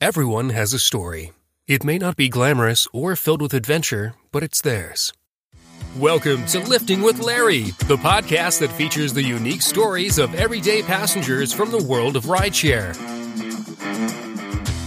Everyone has a story. It may not be glamorous or filled with adventure, but it's theirs. Welcome to Lifting with Larry, the podcast that features the unique stories of everyday passengers from the world of rideshare.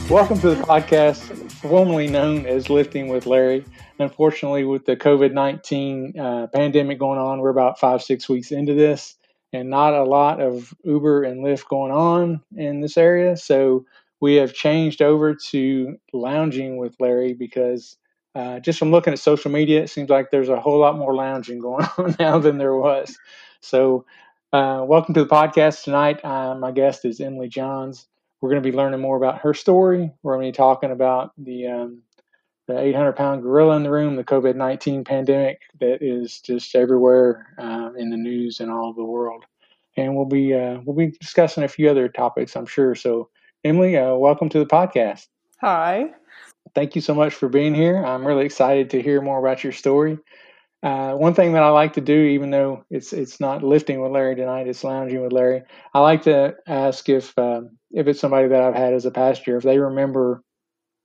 Welcome to the podcast, formerly known as Lifting with Larry. Unfortunately, with the COVID 19 uh, pandemic going on, we're about five, six weeks into this, and not a lot of Uber and Lyft going on in this area. So, we have changed over to lounging with Larry because uh, just from looking at social media, it seems like there's a whole lot more lounging going on now than there was. So, uh, welcome to the podcast tonight. Uh, my guest is Emily Johns. We're going to be learning more about her story. We're going to be talking about the um, the 800 pound gorilla in the room, the COVID 19 pandemic that is just everywhere uh, in the news and all over the world. And we'll be uh, we'll be discussing a few other topics, I'm sure. So Emily, uh, welcome to the podcast. Hi. Thank you so much for being here. I'm really excited to hear more about your story. Uh, one thing that I like to do, even though it's it's not lifting with Larry tonight, it's lounging with Larry. I like to ask if um, if it's somebody that I've had as a passenger, if they remember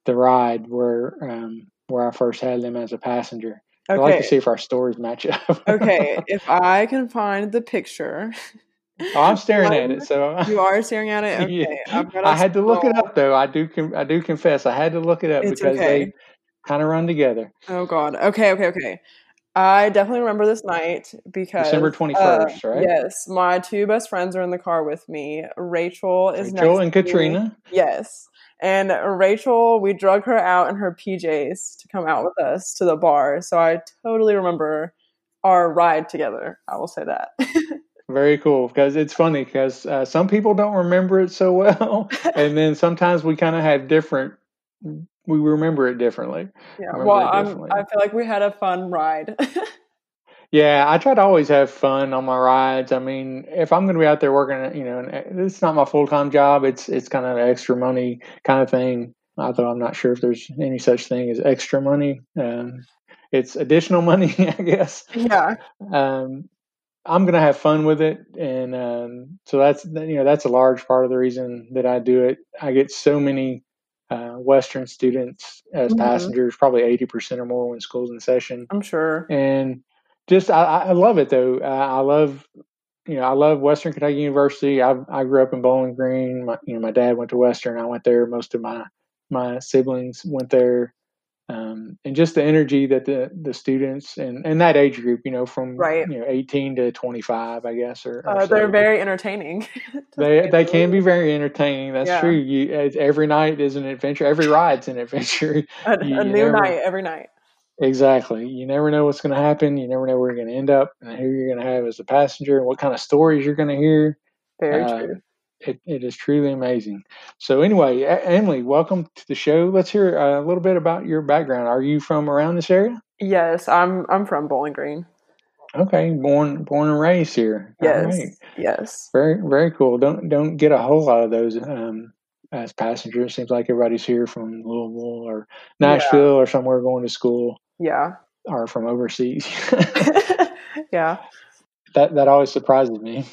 the ride where um, where I first had them as a passenger. Okay. I like to see if our stories match up. okay, if I can find the picture, Oh, I'm staring at it. So you are staring at it. Okay, yeah. I had to look it up though. I do. I do confess, I had to look it up it's because okay. they kind of run together. Oh God. Okay. Okay. Okay. I definitely remember this night because December twenty first, uh, right? Yes, my two best friends are in the car with me. Rachel is next. Rachel and Katrina. Me. Yes, and Rachel, we drug her out in her PJs to come out with us to the bar. So I totally remember our ride together. I will say that. Very cool because it's funny because uh, some people don't remember it so well, and then sometimes we kind of have different. We remember it differently. Yeah, well, i feel like we had a fun ride. yeah, I try to always have fun on my rides. I mean, if I'm going to be out there working, you know, it's not my full time job. It's it's kind of an extra money kind of thing. Although I'm not sure if there's any such thing as extra money. Um, it's additional money, I guess. Yeah. Um, I'm going to have fun with it, and um, so that's you know that's a large part of the reason that I do it. I get so many uh, Western students as mm-hmm. passengers, probably eighty percent or more when school's in session. I'm sure, and just I, I love it though. I love you know I love Western Kentucky University. I I grew up in Bowling Green. My, you know my dad went to Western. I went there. Most of my my siblings went there um, and just the energy that the the students and and that age group, you know, from right. you know eighteen to twenty five, I guess, or, or uh, they're very entertaining. they they can be very entertaining. That's yeah. true. You every night is an adventure. Every ride's an adventure. a, you, a new never, night every night. Exactly. You never know what's going to happen. You never know where you're going to end up, and who you're going to have as a passenger, and what kind of stories you're going to hear. Very uh, true it, it is truly amazing. So, anyway, Emily, welcome to the show. Let's hear a little bit about your background. Are you from around this area? Yes, I'm. I'm from Bowling Green. Okay, born born and raised here. Yes, right. yes. Very very cool. Don't don't get a whole lot of those um, as passengers. Seems like everybody's here from Louisville or Nashville yeah. or somewhere going to school. Yeah, or from overseas. yeah, that that always surprises me.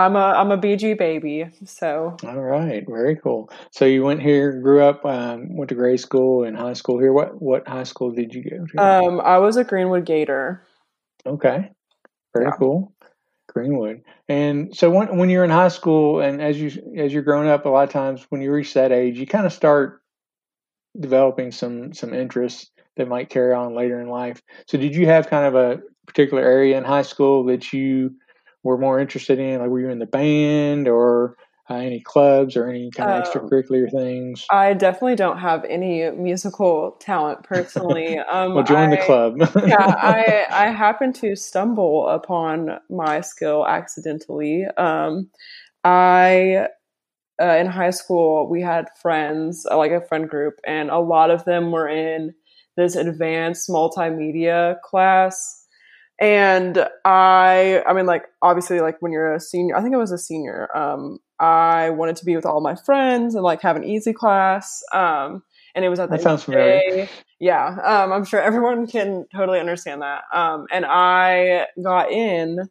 I'm a I'm a BG baby, so. All right, very cool. So you went here, grew up, um, went to grade school and high school here. What what high school did you go to? Um, I was a Greenwood Gator. Okay, very yeah. cool. Greenwood. And so when when you're in high school and as you as you're growing up, a lot of times when you reach that age, you kind of start developing some some interests that might carry on later in life. So did you have kind of a particular area in high school that you were more interested in? Like, were you in the band or uh, any clubs or any kind of um, extracurricular things? I definitely don't have any musical talent personally. Um, well, join I, the club. yeah, I I happened to stumble upon my skill accidentally. Um, I uh, in high school we had friends, uh, like a friend group, and a lot of them were in this advanced multimedia class and I, I mean, like obviously, like when you're a senior, I think I was a senior. Um, I wanted to be with all my friends and like have an easy class. Um, and it was at the that sounds familiar. Yeah, um, I'm sure everyone can totally understand that. Um, and I got in,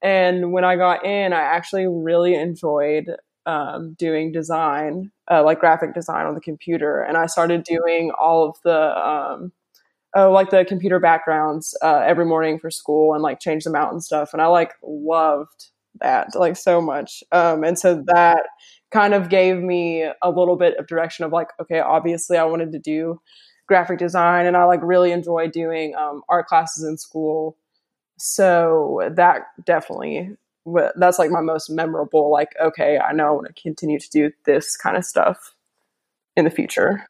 and when I got in, I actually really enjoyed um, doing design. uh, like graphic design on the computer, and I started doing all of the um, oh, like the computer backgrounds uh, every morning for school and like change them out and stuff. And I like loved that like so much. Um, and so that kind of gave me a little bit of direction of like, okay, obviously I wanted to do graphic design and I like really enjoy doing um, art classes in school. So that definitely that's like my most memorable like okay i know i want to continue to do this kind of stuff in the future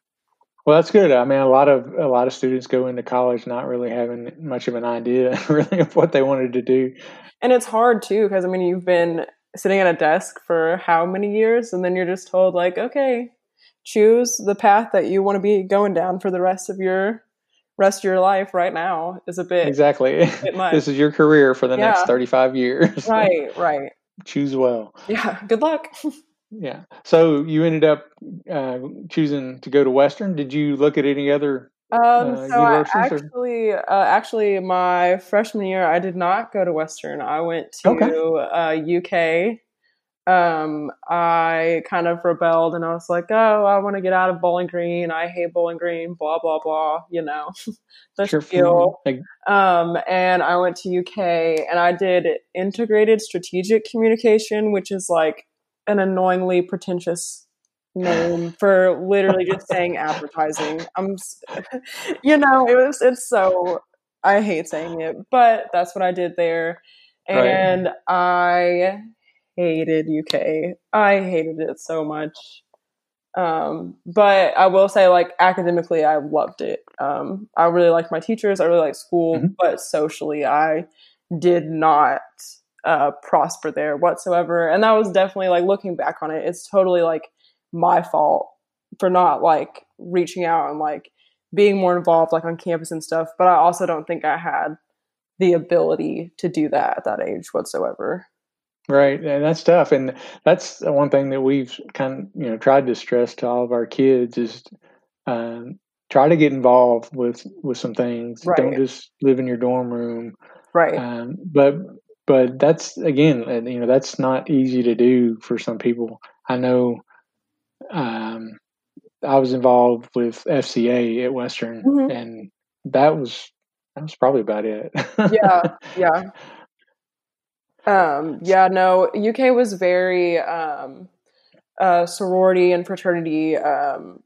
well, that's good. I mean, a lot of a lot of students go into college not really having much of an idea, really, of what they wanted to do. And it's hard too, because I mean, you've been sitting at a desk for how many years, and then you're just told like, okay, choose the path that you want to be going down for the rest of your rest of your life. Right now is a bit exactly. A bit this is your career for the yeah. next thirty five years. right. Right. Choose well. Yeah. Good luck. Yeah. So you ended up uh, choosing to go to Western. Did you look at any other um, uh, so I actually, uh, actually, my freshman year, I did not go to Western. I went to okay. uh, UK. Um, I kind of rebelled, and I was like, "Oh, I want to get out of Bowling Green. I hate Bowling Green." Blah blah blah. You know, the sure spiel. Um, and I went to UK, and I did integrated strategic communication, which is like an annoyingly pretentious name for literally just saying advertising. I'm, you know, it was it's so I hate saying it, but that's what I did there, and right. I hated UK. I hated it so much. Um, but I will say, like academically, I loved it. Um, I really liked my teachers. I really liked school, mm-hmm. but socially, I did not uh, prosper there whatsoever. And that was definitely like looking back on it, it's totally like my fault for not like reaching out and like being more involved like on campus and stuff. But I also don't think I had the ability to do that at that age whatsoever. Right, and that's tough, and that's one thing that we've kind of you know tried to stress to all of our kids is um, try to get involved with with some things. Right. Don't just live in your dorm room. Right. Um, but but that's again, uh, you know, that's not easy to do for some people. I know. Um, I was involved with FCA at Western, mm-hmm. and that was that was probably about it. yeah, yeah, um, yeah. No, UK was very um, uh, sorority and fraternity um,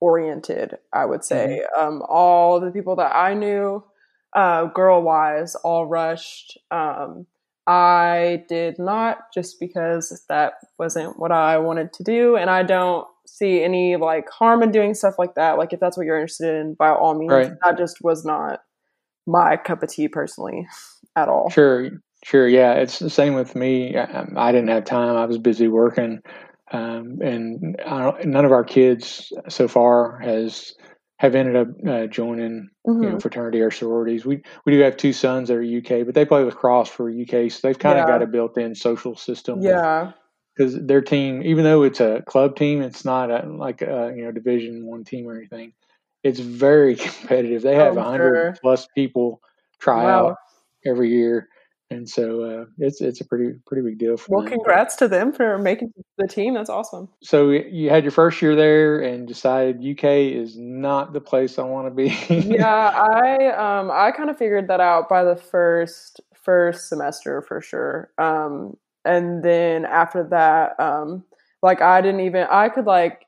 oriented. I would say mm-hmm. um, all the people that I knew, uh, girl wise, all rushed. Um, I did not just because that wasn't what I wanted to do. And I don't see any like harm in doing stuff like that. Like if that's what you're interested in, by all means, right. that just was not my cup of tea personally at all. Sure. Sure. Yeah. It's the same with me. I, I didn't have time. I was busy working. Um, and none of our kids so far has have ended up uh, joining mm-hmm. you know, mm-hmm. fraternity or sororities. We we do have two sons that are UK, but they play lacrosse for UK, so they've kind of yeah. got a built-in social system. Yeah, because their team, even though it's a club team, it's not a, like a you know Division One team or anything. It's very competitive. They have a oh, hundred sure. plus people try wow. out every year, and so uh, it's it's a pretty pretty big deal for well them. congrats to them for making the team. That's awesome. So you had your first year there and decided uk is not the place i want to be. Yeah i um i kind of figured that out by the first first semester for sure. Um and then after that um like i didn't even i could like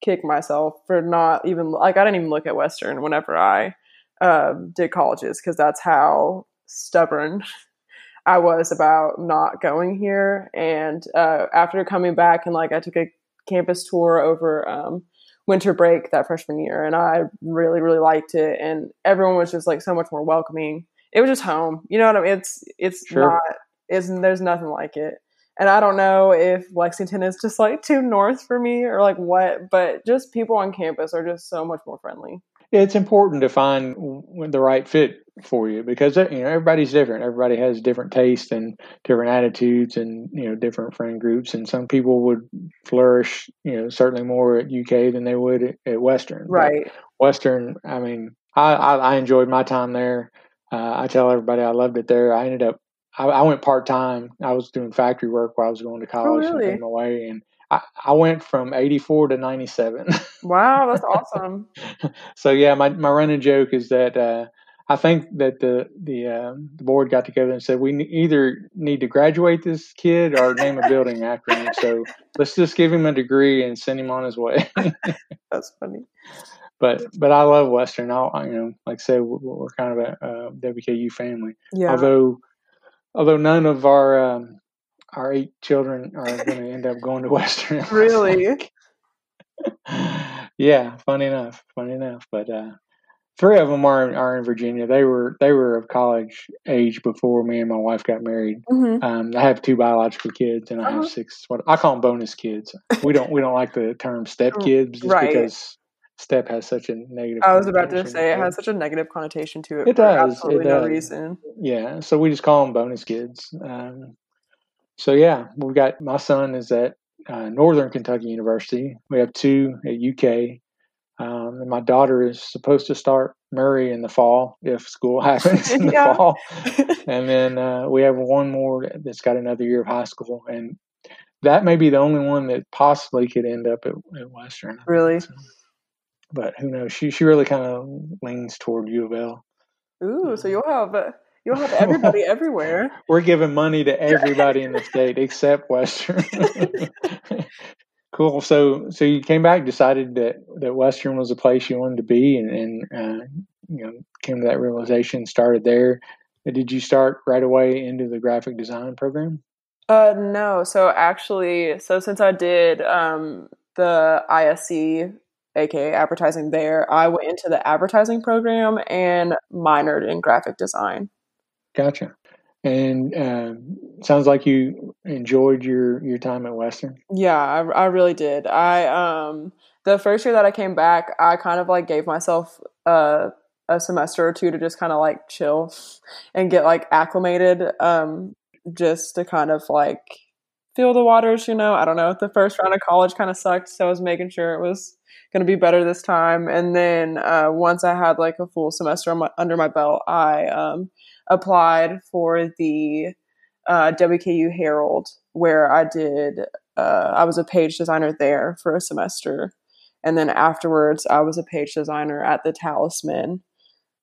kick myself for not even like i didn't even look at western whenever i uh, did colleges because that's how stubborn I was about not going here. And uh, after coming back and like I took a campus tour over um, winter break that freshman year, and I really really liked it. And everyone was just like so much more welcoming. It was just home. You know what I mean? It's it's sure. not. It's there's nothing like it. And I don't know if Lexington is just like too north for me or like what, but just people on campus are just so much more friendly it's important to find the right fit for you because uh, you know everybody's different. Everybody has different tastes and different attitudes and you know different friend groups. And some people would flourish, you know, certainly more at UK than they would at, at Western. Right. But Western, I mean, I, I, I enjoyed my time there. Uh, I tell everybody I loved it there. I ended up I, I went part time. I was doing factory work while I was going to oh, college oh, really? and came away, and I, I went from 84 to 97. Wow, that's awesome. so yeah, my, my running joke is that uh, I think that the the, uh, the board got together and said we either need to graduate this kid or name a building after him. So let's just give him a degree and send him on his way. that's funny. But but I love Western. I you know like I said we're, we're kind of a, a WKU family. Yeah. Although although none of our um, our eight children are going to end up going to Western. Really? yeah, funny enough, funny enough. But uh, three of them are are in Virginia. They were they were of college age before me and my wife got married. Mhm. Um, I have two biological kids, and I Uh-huh. have six. What I call them bonus kids. We don't we don't like the term step kids just Right. because step has such a negative. I was about to say it has such a negative connotation to it. It does, it Absolutely no reason. yeah so we just call them bonus kids um, so yeah we've got my son is at uh, northern kentucky university. We have two at uk um, and my daughter is supposed to start murray in the fall if school happens in the Yeah. fall. And then uh, we have one more that's got another year of high school and that may be the only one that possibly could end up at, at western Really? So, but who knows? She she really kind of leans toward u of l. Ooh, so you'll have you'll have everybody everywhere. We're giving money to everybody in the state except Western. cool. So, so you came back, decided that that Western was the place you wanted to be, and, and uh, you know came to that realization. Started there. Did you start right away into the graphic design program? Uh, no. So actually, so since I did um, the ISC, aka advertising there, I went into the advertising program and minored in graphic design. Gotcha. And uh, sounds like you enjoyed your your time at Western. Yeah, I, I really did. I um the first year that I came back, I kind of like gave myself a a semester or two to just kind of like chill and get like acclimated um just to kind of like feel the waters, you know. I don't know. The first round of college kind of sucked, so I was making sure it was going to be better this time. And then uh once I had like a full semester under my belt, I um applied for the uh, WKU Herald, where I did, uh, I was a page designer there for a semester. And then afterwards, I was a page designer at the Talisman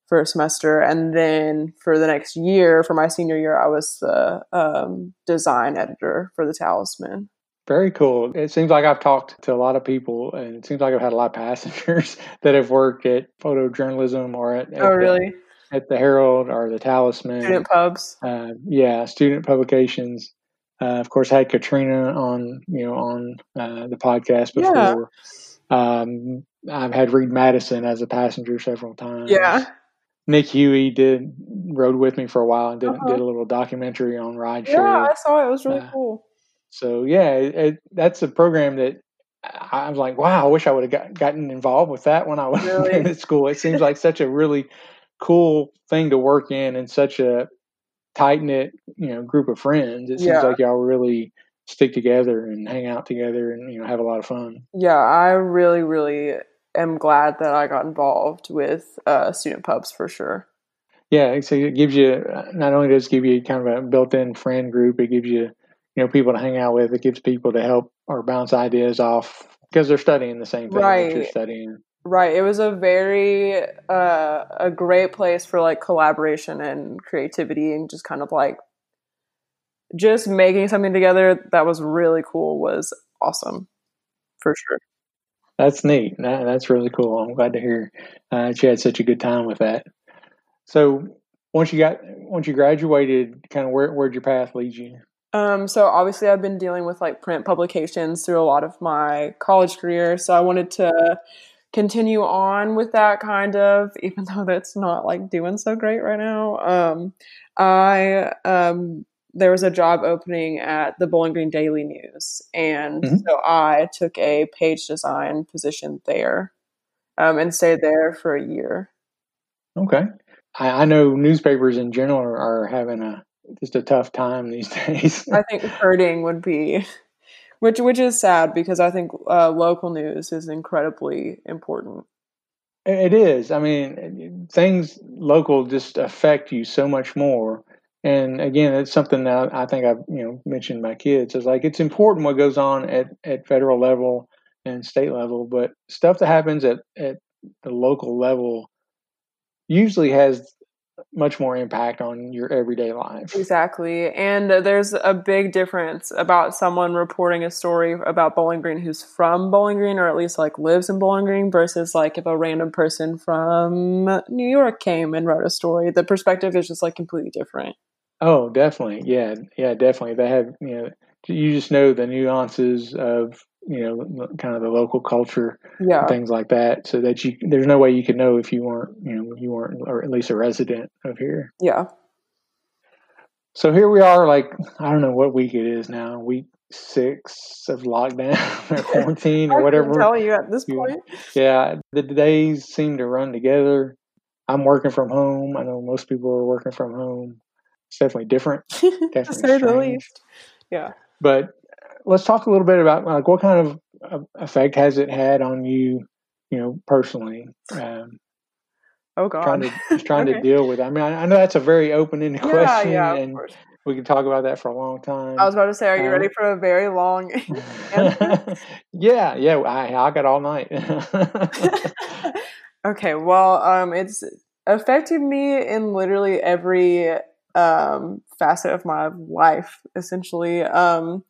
for a semester. And then for the next year, for my senior year, I was the um, design editor for the Talisman. Very cool. It seems like I've talked to a lot of people, and it seems like I've had a lot of passengers that have worked at photojournalism or at, at Oh, really? At the Herald or the Talisman. Student pubs. uh, yeah, student publications. Uh, of course, I had Katrina on you know on uh, the podcast Yeah. before. Um, I've had Reed Madison as a passenger several times. Yeah. Nick Huey did rode with me for a while and did Uh-huh. did a little documentary on rideshare. Yeah, I saw it. It was really Uh, cool. So yeah, it, it, that's a program that I I was like, wow, I wish I would have got, gotten involved with that when I was Really? in school. It seems like such a really cool thing to work in and such a tight knit, you know, group of friends. It seems Yeah. like y'all really stick together and hang out together and you know have a lot of fun. Yeah, I really, really am glad that I got involved with uh, student pubs for sure. Yeah, so it gives you not only does it give you kind of a built-in friend group, it gives you you know people to hang out with. It gives people to help or bounce ideas off because they're studying the same thing that you're studying. Right. It was a very uh, a great place for like collaboration and creativity and just kind of like just making something together that was really cool was awesome for sure. That's neat. That, that's really cool. I'm glad to hear uh, that you had such a good time with that. So once you got once you graduated, kind of where where'd your path lead you? Um, so obviously I've been dealing with like print publications through a lot of my college career. So I wanted to continue on with that kind of, even though that's not like doing so great right now. Um, I, um, there was a job opening at the Bowling Green Daily News. And Mhm. so I took a page design position there, um, and stayed there for a year. Okay, I, I know newspapers in general are, are having a just a tough time these days. I think hurting would be, which which is sad because I think uh, local news is incredibly important. It is. I mean, things local just affect you so much more, and again, it's something that I think I've you know mentioned my kids. It's like it's important what goes on at, at federal level and state level, but stuff that happens at, at the local level usually has much more impact on your everyday life. Exactly. And there's a big difference about someone reporting a story about Bowling Green who's from Bowling Green or at least like lives in Bowling Green versus like if a random person from New York came and wrote a story. The perspective is just like completely different. Oh, definitely. Yeah. Yeah, definitely. They have, you know, you just know the nuances of you know kind of the local culture yeah. things like that so that you there's no way you could know if you weren't you know you weren't or at least a resident of here. Yeah. So here we are like i don't know what week it is now week six of lockdown or quarantine or whatever. tell you at this point. Yeah the days seem to run together. I'm working from home. I know most people are working from home. It's definitely different definitely to say the least. Yeah. But let's talk a little bit about like what kind of effect has it had on you, you know, personally. Um, oh God, trying to just trying okay. to deal with. It. I mean, I, I, know that's a very open-ended yeah, question, yeah, and we can talk about that for a long time. I was about to say, are you um, ready for a very long? yeah, yeah, I I got all night. okay, well, um, it's affected me in literally every um facet of my life, essentially. Um,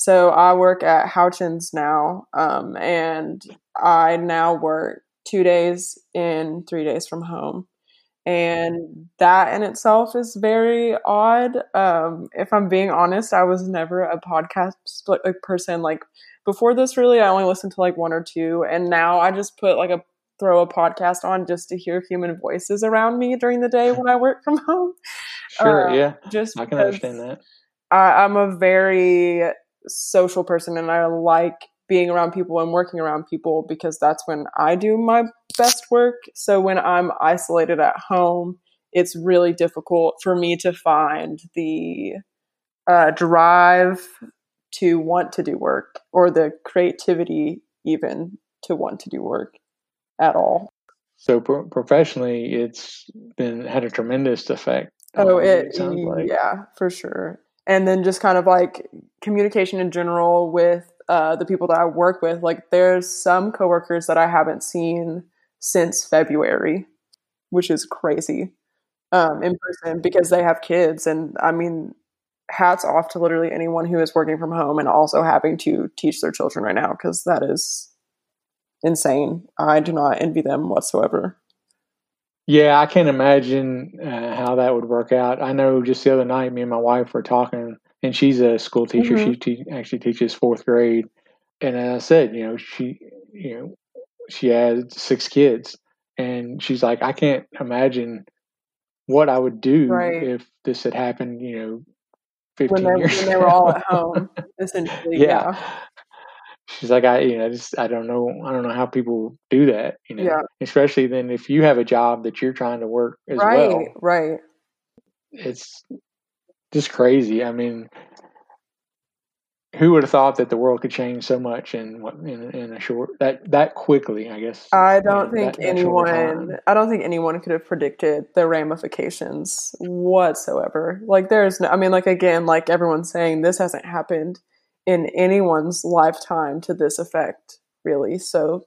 so I work at Houchens now, um, and I now work two days in, three days from home. And that in itself is very odd. Um, if I'm being honest, I was never a podcast like person. Like before this, really, I only listened to like one or two, and now I just put like a throw a podcast on just to hear human voices around me during the day when I work from home. Sure, uh, yeah, just I can understand that. I, I'm a very social person and I like being around people and working around people because that's when I do my best work. So when I'm isolated at home, it's really difficult for me to find the uh, drive to want to do work or the creativity even to want to do work at all. So pro- professionally, it's been had a tremendous effect. Oh, it, it like. yeah, for sure and then just kind of like communication in general with uh, the people that I work with. Like, there's some coworkers that I haven't seen since February, which is crazy um, in person because they have kids. And I mean, hats off to literally anyone who is working from home and also having to teach their children right now because that is insane. I do not envy them whatsoever. Yeah, I can't imagine uh, how that would work out. I know just the other night, me and my wife were talking, and she's a school teacher. Mm-hmm. She te- actually teaches fourth grade, and as I said, you know, she, you know, she has six kids, and she's like, I can't imagine what I would do right. if this had happened. You know, fifteen when years when they were all at home, essentially. yeah. yeah she's like, I, you know, just I don't know, I don't know how people do that, you know, yeah. especially then if you have a job that you're trying to work as right, well. Right, It's just crazy. I mean, who would have thought that the world could change so much in in, in a short that that quickly? I guess I don't you know, think that, anyone. That I don't think anyone could have predicted the ramifications whatsoever. Like, there's no. I mean, like again, like everyone's saying, this hasn't happened in anyone's lifetime to this effect, really. So,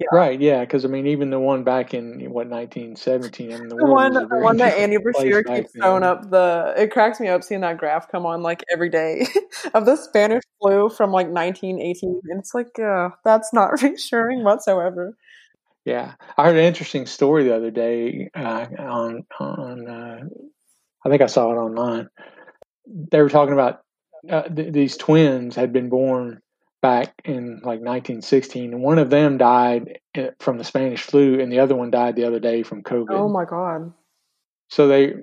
yeah. Right, yeah, because I mean, even the one back in what 1917, I mean, the, the one, the one that Andy Beshear keeps throwing up the. It cracks me up seeing that graph come on like every day of the Spanish flu from like 1918, and it's like, uh, that's not reassuring whatsoever. Yeah, I heard an interesting story the other day uh, on on. Uh, I think I saw it online. They were talking about uh, th- these twins had been born back in like 1916, and one of them died uh, from the Spanish flu, and the other one died the other day from COVID. Oh my god! So they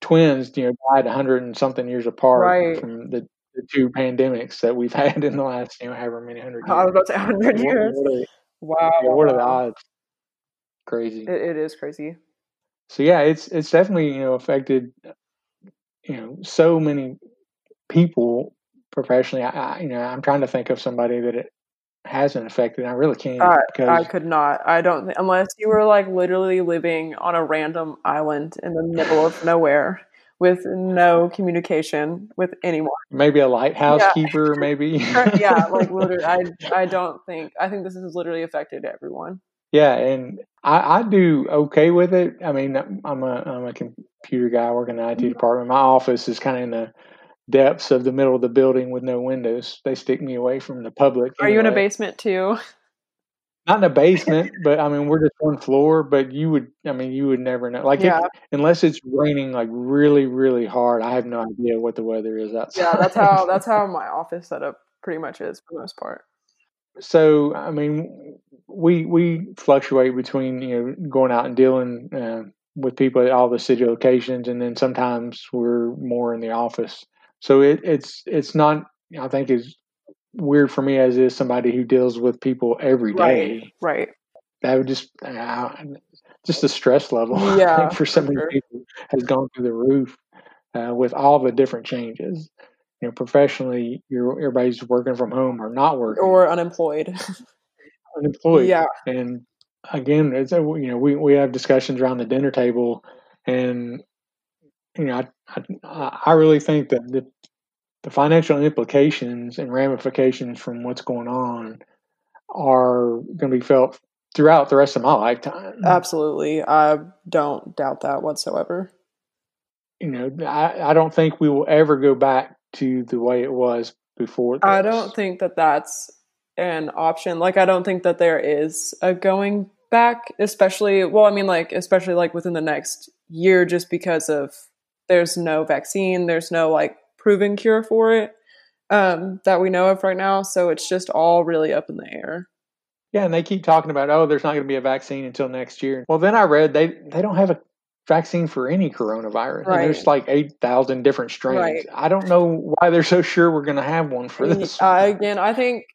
twins, you know, died 100 and something years apart right. from the, the, two pandemics that we've had in the last, you know, however many hundred years. I was about to say 100 years. What, what wow! Yeah, what are the odds? Crazy. It, it is crazy. So yeah, it's it's definitely you know affected you know so many people professionally. I, I, you know, I'm trying to think of somebody that it hasn't affected. I really can't. Uh, I could not. I don't unless you were like literally living on a random island in the middle of nowhere, with no communication with anyone. Maybe a lighthouse yeah. keeper, maybe. yeah, like literally, I I don't think I think this has literally affected everyone. Yeah, and I, I do okay with it. I mean, I'm a I'm a computer guy working in the IT mm-hmm. department. My office is kind of in the depths of the middle of the building with no windows. They stick me away from the public. Are anyway. you in a basement too? Not in a basement, but I mean we're just one floor. But you would, I mean, you would never know. Like, yeah. if, unless it's raining like really, really hard, I have no idea what the weather is outside. Yeah, that's how that's how my office setup pretty much is for the most part. So I mean, we we fluctuate between you know going out and dealing uh, with people at all the city locations, and then sometimes we're more in the office. So it, it's it's not I think is weird for me as is somebody who deals with people every day. Right. right. That would just uh, just the stress level. Yeah, for so many sure. people has gone through the roof uh, with all the different changes. You know, professionally, you're everybody's working from home or not working or unemployed. unemployed. Yeah. And again, it's a, you know we we have discussions around the dinner table, and you know I I, I really think that the the financial implications and ramifications from what's going on are going to be felt throughout the rest of my lifetime. Absolutely. I don't doubt that whatsoever. You know, I, I don't think we will ever go back to the way it was before. This. I don't think that that's an option. Like, I don't think that there is a going back, especially, well, I mean, like, especially like within the next year, just because of there's no vaccine, there's no like proven cure for it um, that we know of right now. So it's just all really up in the air. Yeah, and they keep talking about, oh, there's not going to be a vaccine until next year. Well, then I read they they don't have a vaccine for any coronavirus. Right. And there's like 8,000 different strains. Right. I don't know why they're so sure we're going to have one for this. Uh, again, I think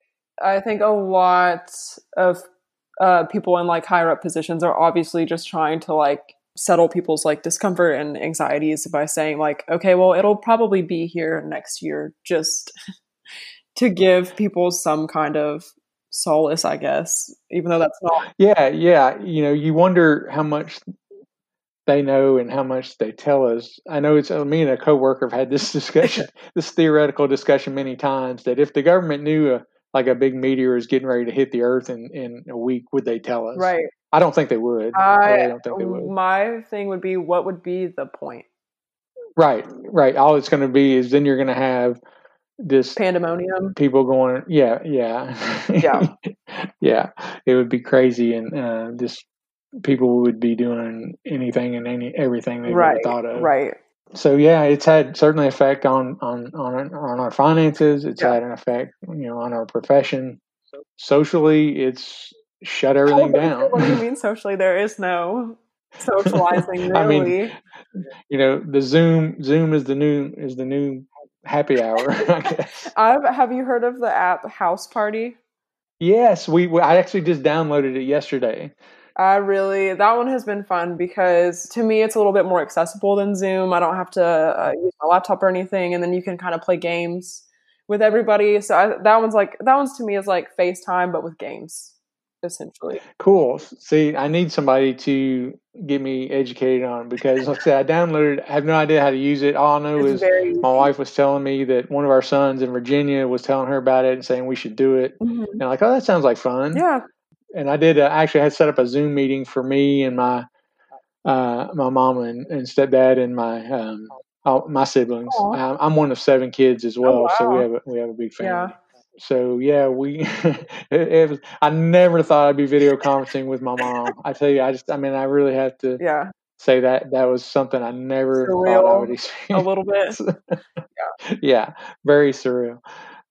I think a lot of uh, people in like higher up positions are obviously just trying to like settle people's like discomfort and anxieties by saying like okay well it'll probably be here next year just to give people some kind of solace i guess even though that's not yeah yeah you know you wonder how much they know and how much they tell us. I know it's uh, me and a coworker have had this discussion this theoretical discussion many times that if the government knew a like a big meteor is getting ready to hit the earth in in a week would they tell us? Right I don't think they would. I, I don't think they would. My thing would be, what would be the point? Right, right. All it's going to be is then you're going to have this pandemonium. People going, yeah, yeah, yeah, yeah. It would be crazy, and uh, just people would be doing anything and any everything they right, thought of. Right. So yeah, it's had certainly effect on on on on our finances. It's yeah. had an effect, you know, on our profession. Socially, it's shut everything down. what do you mean socially? There is no socializing. Really. I mean, you know, the Zoom Zoom is the new is the new happy hour. I've, have you heard of the app House Party? Yes, we, we. I actually just downloaded it yesterday. I really that one has been fun because to me it's a little bit more accessible than Zoom. I don't have to uh, use my laptop or anything, and then you can kind of play games with everybody. So I, that one's like that one's to me is like FaceTime but with games essentially. Cool. See, I need somebody to get me educated on because, like I said, I downloaded. I have no idea how to use it. All I know it's is my wife was telling me that one of our sons in Virginia was telling her about it and saying we should do it. Mm-hmm. And I'm like, oh, that sounds like fun. Yeah. And I did. Uh, actually, I had set up a Zoom meeting for me and my uh, my mom and, and stepdad and my um, all, my siblings. I'm one of seven kids as oh, well, oh, wow. so we have a, we have a big family. Yeah so yeah, we. it, it was, I never thought I'd be video conferencing with my mom. I tell you, I just. I mean, I really have to. Yeah. Say that that was something I never surreal, thought I would experience. A little bit. yeah. yeah, very surreal.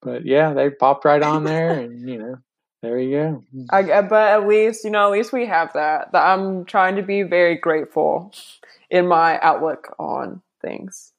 But yeah, they popped right on there, and you know, there you go. I, but at least you know, at least we have that. That I'm trying to be very grateful in my outlook on things.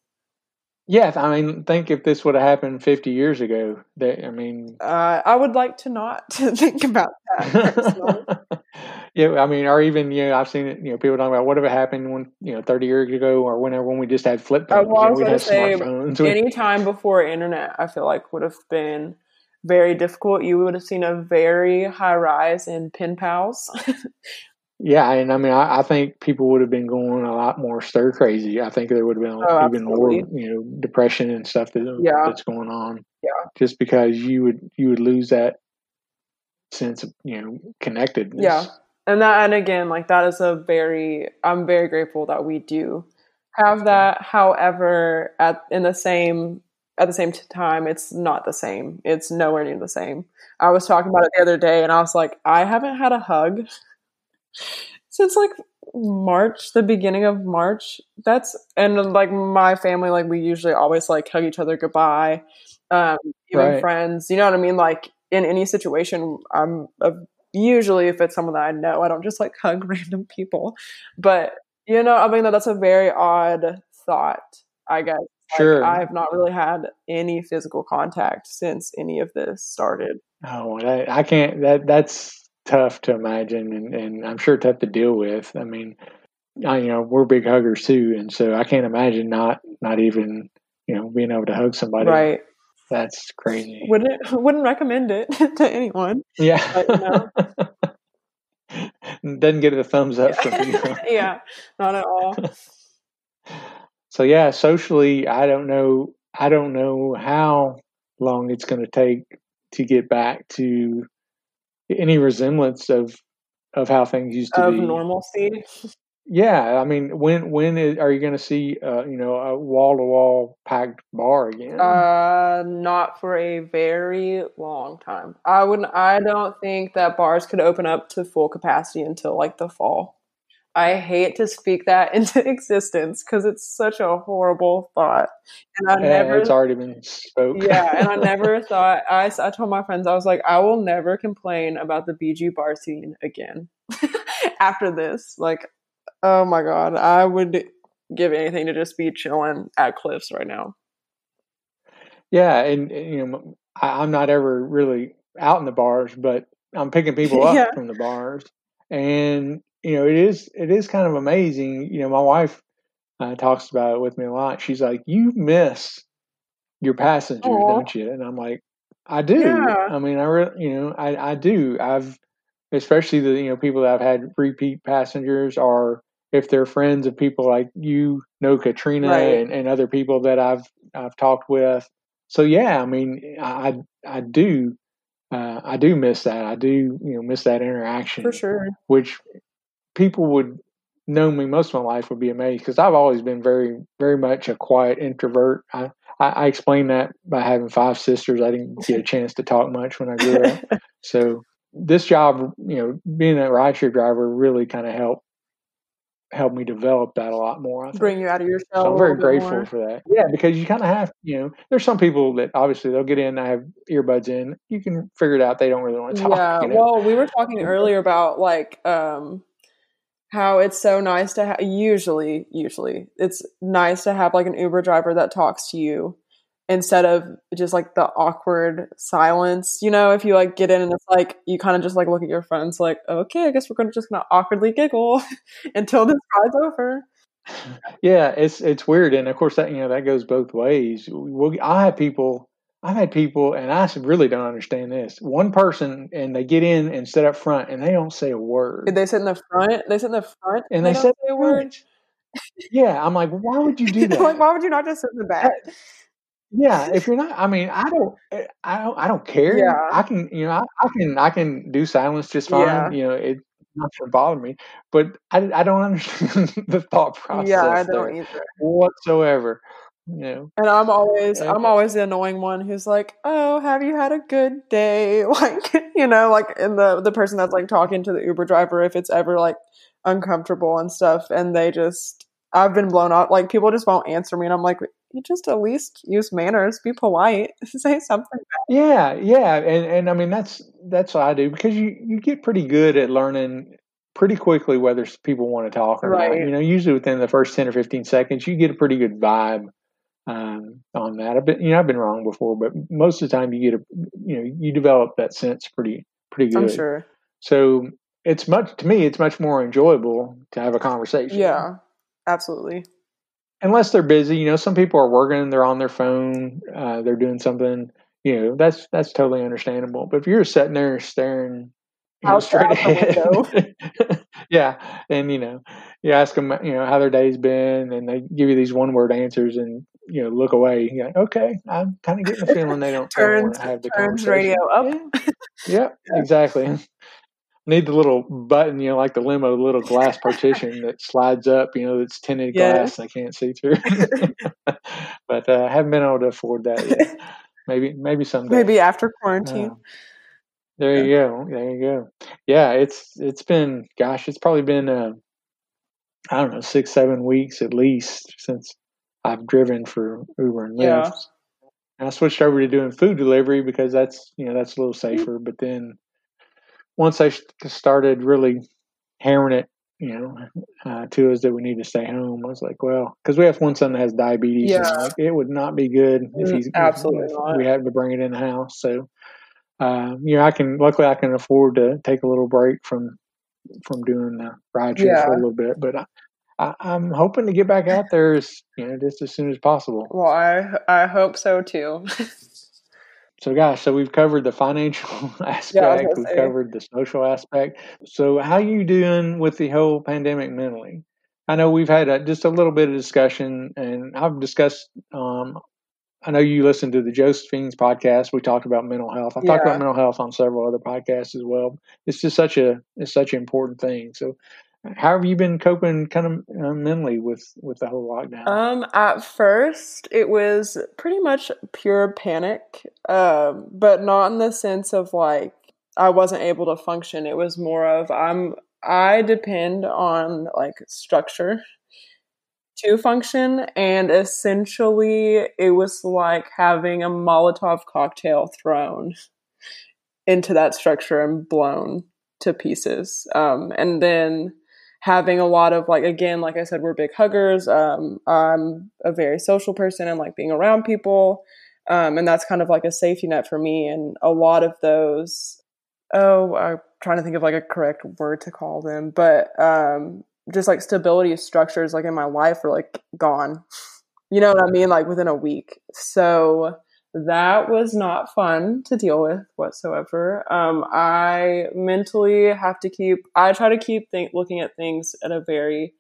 Yeah, I mean, think if this would have happened 50 years ago. That I mean, uh, I would like to not think about that. yeah, I mean, or even you know, I've seen it. You know, people talking about what if it happened when you know 30 years ago, or whenever when we just had flip phones. Uh, well, I was going to say, any time before internet, I feel like would have been very difficult. You would have seen a very high rise in pen pals. Yeah, and I mean, I, I, think people would have been going a lot more stir crazy. I think there would have been oh, even more, you know, depression and stuff that, uh, yeah. that's going on. Yeah, just because you would you would lose that sense of you know connectedness. Yeah, and that and again, like that is a very I'm very grateful that we do have that. However, at in the same at the same time, it's not the same. It's nowhere near the same. I was talking about it the other day, and I was like, I haven't had a hug since like March, the beginning of March. That's and like my family, like we usually always like hug each other goodbye. Um, even right. friends, you know what I mean? Like in any situation, I'm a, usually if it's someone that I know, I don't just like hug random people. But you know, I mean that's a very odd thought. I guess. Sure. Like, I have not really had any physical contact since any of this started. Oh, I, I can't. That that's tough to imagine, and, and I'm sure tough to deal with. I mean, I, you know, we're big huggers too, and so I can't imagine not not even you know being able to hug somebody. Right. That's crazy. Wouldn't wouldn't recommend it to anyone. Yeah. But, Doesn't get a thumbs up yeah. from you. yeah, not at all. so yeah, socially, I don't know. I don't know how long it's going to take to get back to any resemblance of of how things used to of be. Of normalcy. Yeah, I mean, when when is, are you going to see uh, you know a wall to wall packed bar again? Uh, not for a very long time. I wouldn't. I don't think that bars could open up to full capacity until like the fall. I hate to speak that into existence because it's such a horrible thought. And I yeah, never. It's already been spoke. yeah, and I never thought. I I told my friends I was like, I will never complain about the BG bar scene again. After this, like, oh my god, I would give anything to just be chilling at Cliffs right now. Yeah, and, and you know, I, I'm not ever really out in the bars, but I'm picking people up yeah. from the bars, and you know, it is it is kind of amazing. You know, my wife uh, talks about it with me a lot. She's like, "You miss your passenger, Aww. don't you?" And I'm like, "I do. Yeah. I mean, I really, you know, I I do. I've especially the you know people that I've had repeat passengers are if they're friends of people like you know Katrina right. and, and other people that I've I've talked with. So yeah, I mean, I I do uh, I do miss that. I do you know miss that interaction for sure. Which people would know me most of my life would be amazed because I've always been very, very much a quiet introvert. I, I, I explain that by having five sisters. I didn't get a chance to talk much when I grew up. so this job, you know, being a rideshare driver really kind of helped helped me develop that a lot more. I Bring you out of your shell. So I'm very grateful more. for that. Yeah, because you kind of have, you know, there's some people that obviously they'll get in, they have earbuds in. You can figure it out. They don't really want to talk. Yeah. You know? Well, we were talking earlier about like, um, how it's so nice to have usually usually it's nice to have like an uber driver that talks to you instead of just like the awkward silence you know if you like get in and it's like you kind of just like look at your friends like okay i guess we're gonna just gonna awkwardly giggle until this ride's over. Yeah it's it's weird and of course that you know that goes both ways. We'll, i have people I've had people, and I really don't understand this. One person, and they get in and sit up front, and they don't say a word. Did they sit in the front? They sit in the front, and, they, they say a word. yeah, I'm like, why would you do that? like, why would you not just sit in the back? yeah, if you're not, I mean, I don't, eh, I don't, I don't care. Yeah, I can, you know, I, I can, I can do silence just fine. Yeah. You know, it not to bother me, but I, I don't understand the thought process. Yeah, I don't either whatsoever. Yeah. And I'm always. I'm always the annoying one who's like, "Oh, have you had a good day?" Like, you know, like in the the person that's like talking to the Uber driver if it's ever like uncomfortable and stuff and they just I've been blown up. Like people just won't answer me and I'm like, "You just at least use manners, be polite, say something." Yeah, yeah. And and I mean that's that's what I do because you you get pretty good at learning pretty quickly whether people want to talk or right. not. You know, usually within the first 10 or 15 seconds, you get a pretty good vibe um, on that. I've been, you know, I've been wrong before, but most of the time you get a, you know, you develop that sense pretty, pretty good. I'm sure. So it's much to me, it's much more enjoyable to have a conversation. Yeah, absolutely. Unless they're busy, you know, some people are working, they're on their phone, uh, they're doing something. You know, that's that's totally understandable. But if you're sitting there staring know, straight ahead, yeah, and you know, you ask them, you know, how their day's been, and they give you these one word answers, and you know, look away. You're like, okay, I'm kind of getting the feeling they don't turns, have the turns radio up. Yeah, yeah, exactly. Need the little button, you know, like the limo, the little glass partition that slides up, you know, that's tinted yeah. glass I can't see through. but uh, I haven't been able to afford that yet. Maybe, maybe someday. Maybe after quarantine. Uh, there you go. There you go. Yeah, it's it's been gosh, it's probably been uh, I don't know six seven weeks at least since I've driven for Uber and Lyft. Yeah. And I switched over to doing food delivery because that's you know that's a little mm-hmm. safer. But then once I started really hammering it, you know, uh, to us that we need to stay home, I was like, well, because we have one son that has diabetes. Yeah. like, it would not be good if mm, he's absolutely if we had to bring it in the house. So uh, you know, I can luckily I can afford to take a little break from from doing the ride yeah. for a little bit, but I, I, am hoping to get back out there as you know just as soon as possible. Well, I I hope so too. so, guys, so we've covered the financial aspect, yeah, we've say. covered the social aspect. So, how you doing with the whole pandemic mentally? I know we've had a, just a little bit of discussion, and I've discussed um, I know you listened to the Josephine's podcast. We talked about mental health. I've yeah. talked about mental health on several other podcasts as well. It's just such a it's such an important thing. So, how have you been coping kind of uh, mentally with with the whole lockdown? Um, at first, it was pretty much pure panic, um, but not in the sense of like I wasn't able to function. It was more of I'm I depend on like structure to function. And essentially, it was like having a Molotov cocktail thrown into that structure and blown to pieces. Um, and then having a lot of like again like i said we're big huggers um, i'm a very social person and like being around people um, and that's kind of like a safety net for me and a lot of those oh i'm trying to think of like a correct word to call them but um, just like stability structures like in my life are like gone. You know what I mean? Like within a week. So that was not fun to deal with whatsoever. Um, I mentally have to keep, I try to keep think, looking at things at a very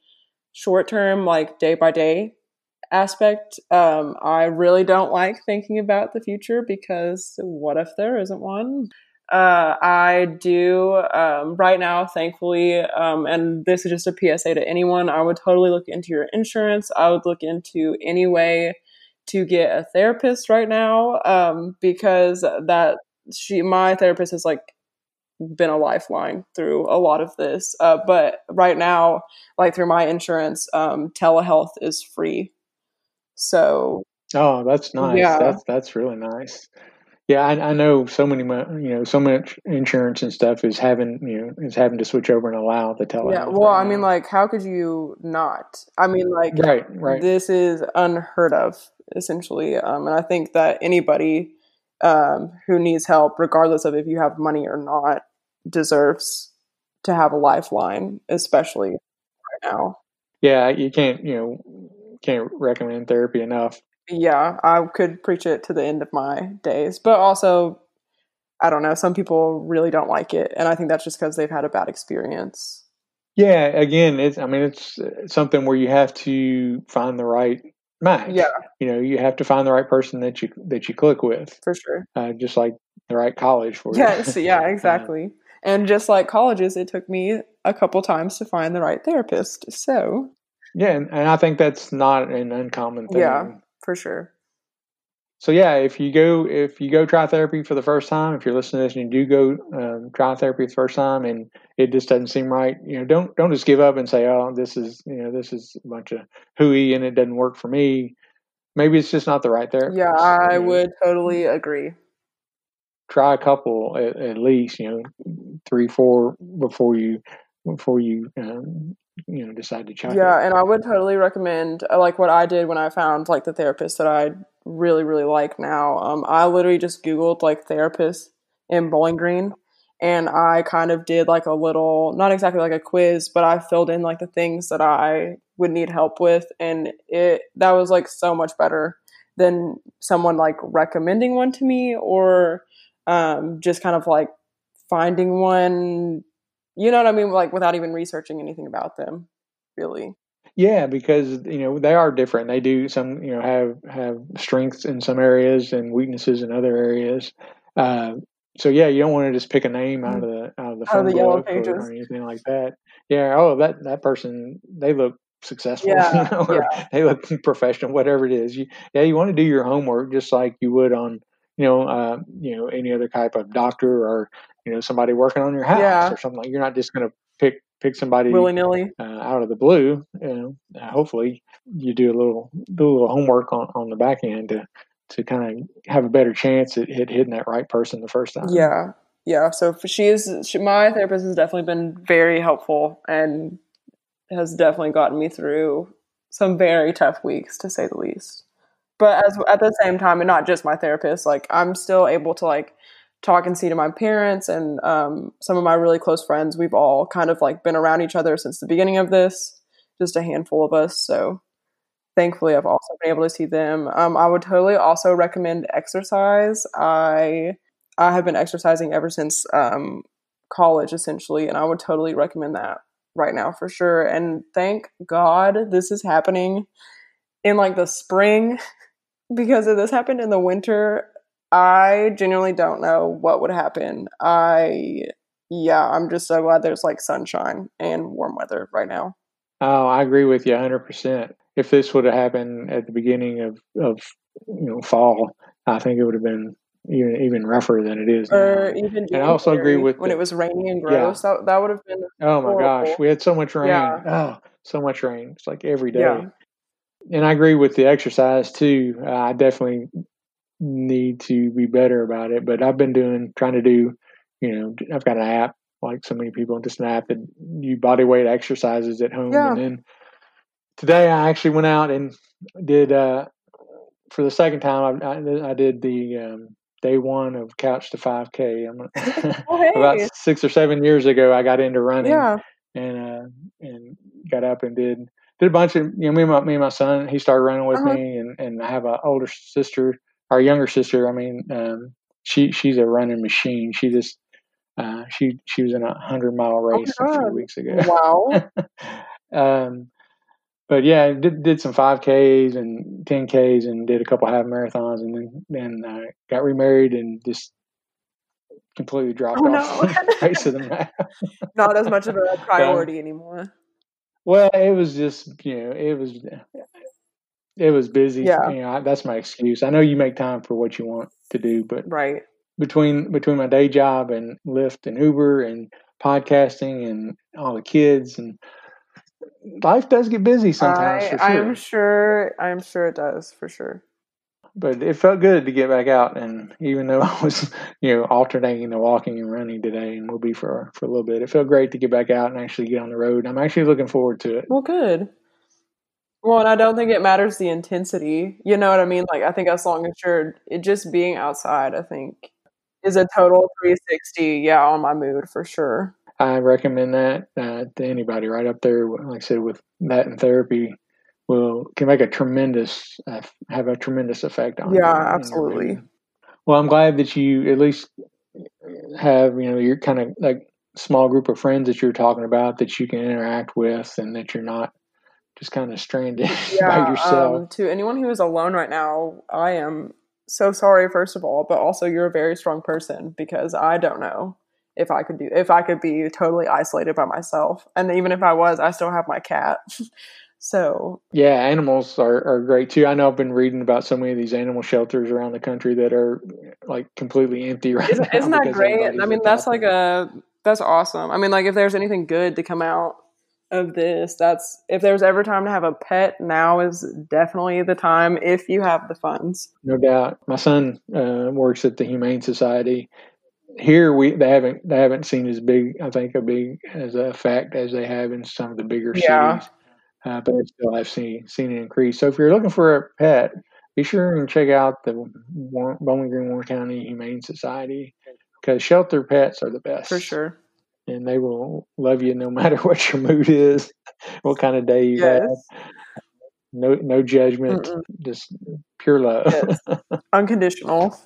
short term, like day by day aspect. Um, I really don't like thinking about the future because what if there isn't one? Uh, I do um, right now, thankfully, um, and this is just a PSA to anyone. I would totally look into your insurance. I would look into any way to get a therapist right now um, because that she, my therapist, has like been a lifeline through a lot of this. Uh, but right now, like through my insurance, um, telehealth is free. So. Oh, that's nice. Yeah. That's that's really nice. Yeah, I, I, know so many, you know, so much insurance and stuff is having, you know, is having to switch over and allow the telehealth. Yeah, well, right I mean, like, how could you not? I mean, like, right, right. This is unheard of, essentially, um, and I think that anybody um, who needs help, regardless of if you have money or not, deserves to have a lifeline, especially right now. Yeah, you can't, you know, can't recommend therapy enough yeah, I could preach it to the end of my days. But also, I don't know, some people really don't like it. And I think that's just because they've had a bad experience. Yeah, again, it's, I mean, it's something where you have to find the right match. Yeah. You know, you have to find the right person that you, that you click with. For sure. Uh, just like the right college for yes, you. Yes, yeah, exactly. and just like colleges, it took me a couple times to find the right therapist. So. Yeah, and, and I think that's not an uncommon thing. Yeah for sure. So yeah, if you go if you go try therapy for the first time, if you're listening to this and you do go um, try therapy the first time and it just doesn't seem right, you know, don't don't just give up and say, oh, this is you know this is a bunch of hooey and it doesn't work for me. Maybe it's just not the right therapy. Yeah, I you know, would totally agree. Try a couple at, at, least, you know, three, four before you before you um, you know decide to check yeah it. and i would totally recommend uh, like what i did when i found like the therapist that i really really like now um, i literally just googled like therapist in bowling green and i kind of did like a little not exactly like a quiz but i filled in like the things that i would need help with and it that was like so much better than someone like recommending one to me or um, just kind of like finding one You know what I mean? Like without even researching anything about them, really. Yeah, because you know they are different. They do some, you know, have have strengths in some areas and weaknesses in other areas. Uh, so yeah, you don't want to just pick a name out of the out of the, Out of the yellow book or, pages. or anything like that. Yeah, oh that that person they look successful, Yeah, or they look professional, whatever it is. You, yeah, you want to do your homework just like you would on you know uh, you know any other type of doctor or you know somebody working on your house Yeah. or something like. You're not just going to pick pick somebody Willy nilly. uh, out of the blue. You know, uh, hopefully you do a little do a little homework on, on the back end to to kind of have a better chance at, at hitting that right person the first time. Yeah, yeah. So she is. She, my therapist has definitely been very helpful and has definitely gotten me through some very tough weeks, to say the least. But as at the same time, and not just my therapist, like I'm still able to like talk and see to my parents and um, some of my really close friends. We've all kind of like been around each other since the beginning of this, just a handful of us. So thankfully, I've also been able to see them. Um, I would totally also recommend exercise. I I have been exercising ever since um, college, essentially, and I would totally recommend that right now for sure. And thank God this is happening in like the spring because if this happened in the winter, I genuinely don't know what would happen. I yeah, I'm just so glad there's like sunshine and warm weather right now. Oh, I agree with you 100%. If this would have happened at the beginning of, of you know fall, I think it would have been even even rougher than it is now. Or even And I also agree with when the- it was rainy and gross. Yeah. That that would have been Oh my gosh, we had so much rain. Yeah. Oh, so much rain. It's like every day. Yeah. And I agree with the exercise too. Uh, I definitely need to be better about it, but I've been doing, trying to do, you know, I've got an app like so many people, just an app that you body weight exercises at home. Yeah. And then today I actually went out and did, uh, for the second time, I, I, I did the um, day one of Couch to 5K. I'm Oh, about six or seven years ago. I got into running Yeah. and uh, and got up and did did a bunch of you know me and my me and my son. He started running with Uh-huh. me, and and I have an older sister, our younger sister. I mean, um, she she's a running machine. She just uh, she she was in a hundred mile race a few weeks ago. Wow. um, but yeah, did did some five Ks and ten Ks, and did a couple half marathons, and then then uh, got remarried and just completely dropped Oh, off no. the face of the map. Not as much of a priority anymore. Well, it was just you know it was it was busy. Yeah. You know, I, that's my excuse. I know you make time for what you want to do, but Right. between between my day job and Lyft and Uber and podcasting and all the kids and life does get busy sometimes I, sure. am sure. I'm sure it does for sure. But it felt good to get back out, and even though I was you know alternating the walking and running today, and will be for for a little bit, it felt great to get back out and actually get on the road. I'm actually looking forward to it. Well, good. Well, and I don't think it matters the intensity. You know what I mean? Like, I think as long as you're it just being outside, I think is a total 360. Yeah, on my mood for sure. I recommend that uh, to anybody right up there. Like I said, with that and therapy, will can make a tremendous uh, have a tremendous effect on. Yeah, you in your absolutely. Well, I'm glad that you at least have you know your kind of like small group of friends that you're talking about that you can interact with, and that you're not just kind of stranded by yourself. Um, to anyone who is alone right now, I am so sorry, first of all, but also you're a very strong person because I don't know if I could do if I could be totally isolated by myself, and even if I was, I still have my cat. so Yeah, animals are, are great too. I know I've been reading about so many of these animal shelters around the country that are like completely empty right isn't, now. isn't that great? I mean, that's like a that's awesome. I mean, like if there's anything good to come out of this, that's if there's ever time to have a pet, now is definitely the time if you have the funds. no doubt. My son uh, works at the Humane Society. Here, we they haven't they haven't seen as big I think a big as a fact as they have in some of the bigger Yeah. cities, uh, but still have seen seen an increase. So if you're looking for a pet, be sure and check out the War- Bowling Green Warren County Humane Society because shelter pets are the best For sure. and they will love you no matter what your mood is, what kind of day you Yes. have. No, no judgment, Mm-mm. just pure love. Yes. Unconditional.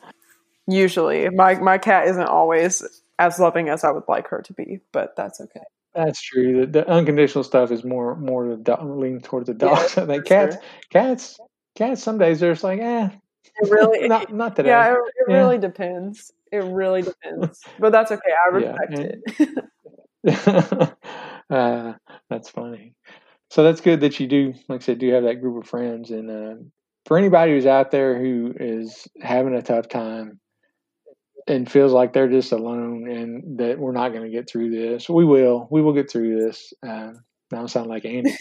Usually. My my cat isn't always as loving as I would like her to be, but that's okay. That's true. The, the unconditional stuff is more more the do- lean towards the dogs. Yeah, I think cats, sure. cats, cats. Some days they're just like, eh, It really, not not today. yeah, it, it Yeah. really depends. It really depends, but that's okay. I Yeah, respect and- it. uh, that's funny. So that's good that you do, like I said, do have that group of friends. And uh, for anybody who's out there who is having a tough time and feels like they're just alone and that we're not going to get through this, we will. We will get through this. Um, I don't sound like Andy.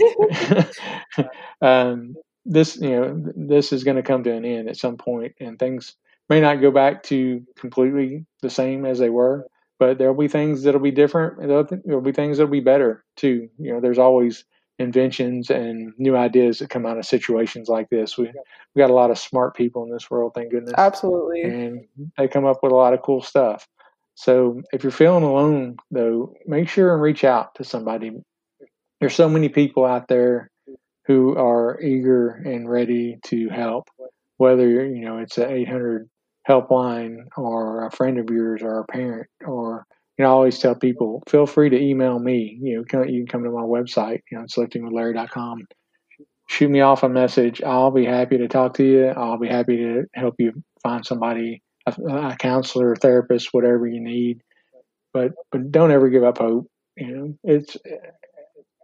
um, this, you know, this is going to come to an end at some point, and things may not go back to completely the same as they were but there'll be things that'll be different. There'll be things that'll be better too. You know, there's always inventions and new ideas that come out of situations like this. We we got a lot of smart people in this world, thank goodness, Absolutely. and they come up with a lot of cool stuff. So if you're feeling alone, though, make sure and reach out to somebody. There's so many people out there who are eager and ready to help. Whether you know it's an 800 helpline or a friend of yours or a parent or you know, I always tell people, feel free to email me. You know, come, you can come to my website, you know, it's liftingwithlarry.com. Shoot me off a message. I'll be happy to talk to you. I'll be happy to help you find somebody, a, a counselor, a therapist, whatever you need. But but don't ever give up hope. You know, it's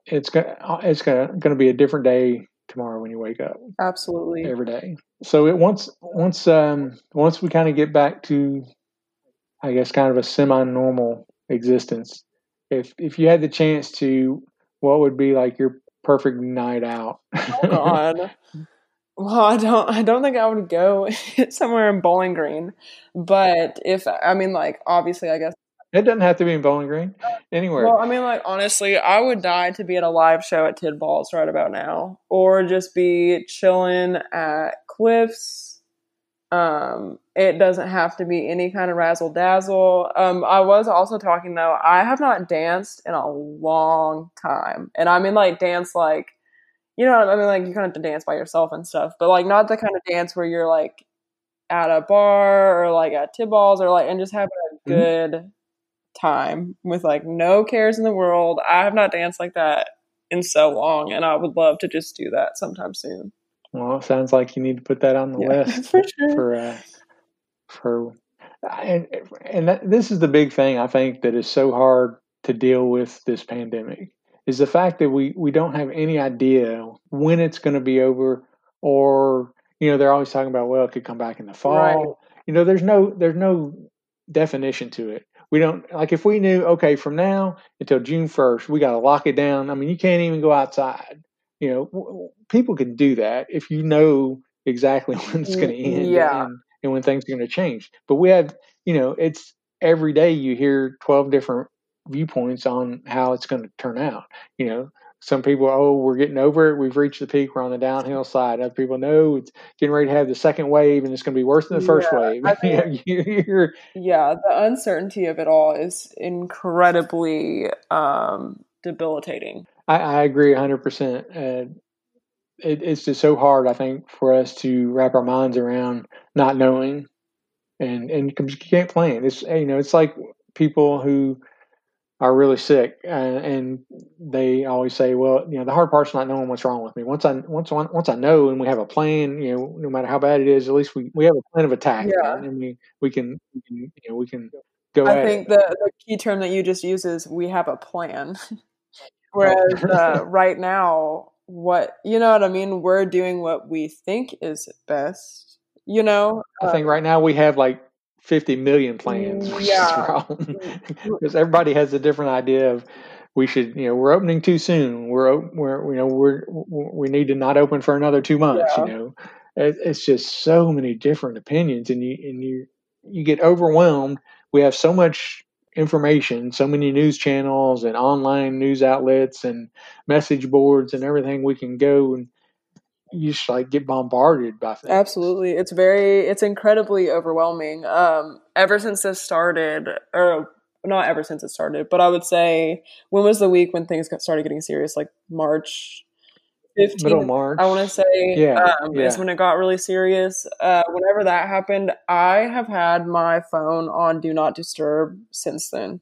it's gonna it's gonna gonna be a different day tomorrow when you wake up Absolutely. every day. So it once once um once we kind of get back to I guess kind of a semi-normal existence. If if you had the chance to what would be like your perfect night out? Oh God. Well, I don't. I don't think I would go somewhere in Bowling Green, but if I mean, like, obviously, I guess. it doesn't have to be in Bowling Green. Anywhere. Well, I mean, like, honestly, I would die to be at a live show at Tidballs right about now, or just be chilling at Cliffs. Um, it doesn't have to be any kind of razzle dazzle. Um, I was also talking though. I have not danced in a long time, and I mean, like, dance like you know what I mean? Like you kind of have to dance by yourself and stuff, but like not the kind of dance where you're like at a bar or like at Tidballs or like and just having a Mhm. good time with like no cares in the world. I have not danced like that in so long, and I would love to just do that sometime soon. Well, it sounds like you need to put that on the Yeah, list for sure. for uh, for and and that, this is the big thing I think that is so hard to deal with this pandemic is the fact that we we don't have any idea when it's going to be over or you know they're always talking about well it could come back in the fall Right. you know there's no there's no definition to it we don't like if we knew okay from now until June 1st we got to lock it down I mean you can't even go outside you know w- people can do that if you know exactly when it's going to Mm, end yeah. and, and when things are going to change. But we have you know it's every day you hear 12 different viewpoints on how it's going to turn out you know. Some people oh we're getting over it. We've reached the peak. We're on the downhill side. Other people know it's getting ready to have the second wave and it's going to be worse than the first Yeah, wave. I you know, you hear Yeah, the uncertainty of it all is incredibly um, debilitating. I, I agree 100%. Uh, it, it's just so hard, I think, for us to wrap our minds around not knowing and, and you can't plan. It's, you know, it's like people who are really sick uh, and they always say, well, you know, the hard part's not knowing what's wrong with me. Once I, once, once I know and we have a plan, you know, no matter how bad it is, at least we, we have a plan of attack Yeah. and, and we, we can, we can, you know, we can go I think it. the, the key term that you just used is we have a plan. Whereas uh, right now, what you know what I mean, we're doing what we think is best. You know, I think um, right now we have like 50 million plans, which Yeah. is the because everybody has a different idea of we should, you know, we're opening too soon. We're, we're, you know, we're, we need to not open for another two months. Yeah. You know, it, it's just so many different opinions, and you and you you get overwhelmed. We have so much information, so many news channels and online news outlets and message boards and everything we can go and you just like get bombarded by things. Absolutely. It's very it's incredibly overwhelming. Um ever since this started or not ever since it started, but I would say when was the week when things got started getting serious like March 15th, middle March. I want to say, Yeah, um, yeah. is when it got really serious. Uh, whenever that happened, I have had my phone on Do Not Disturb since then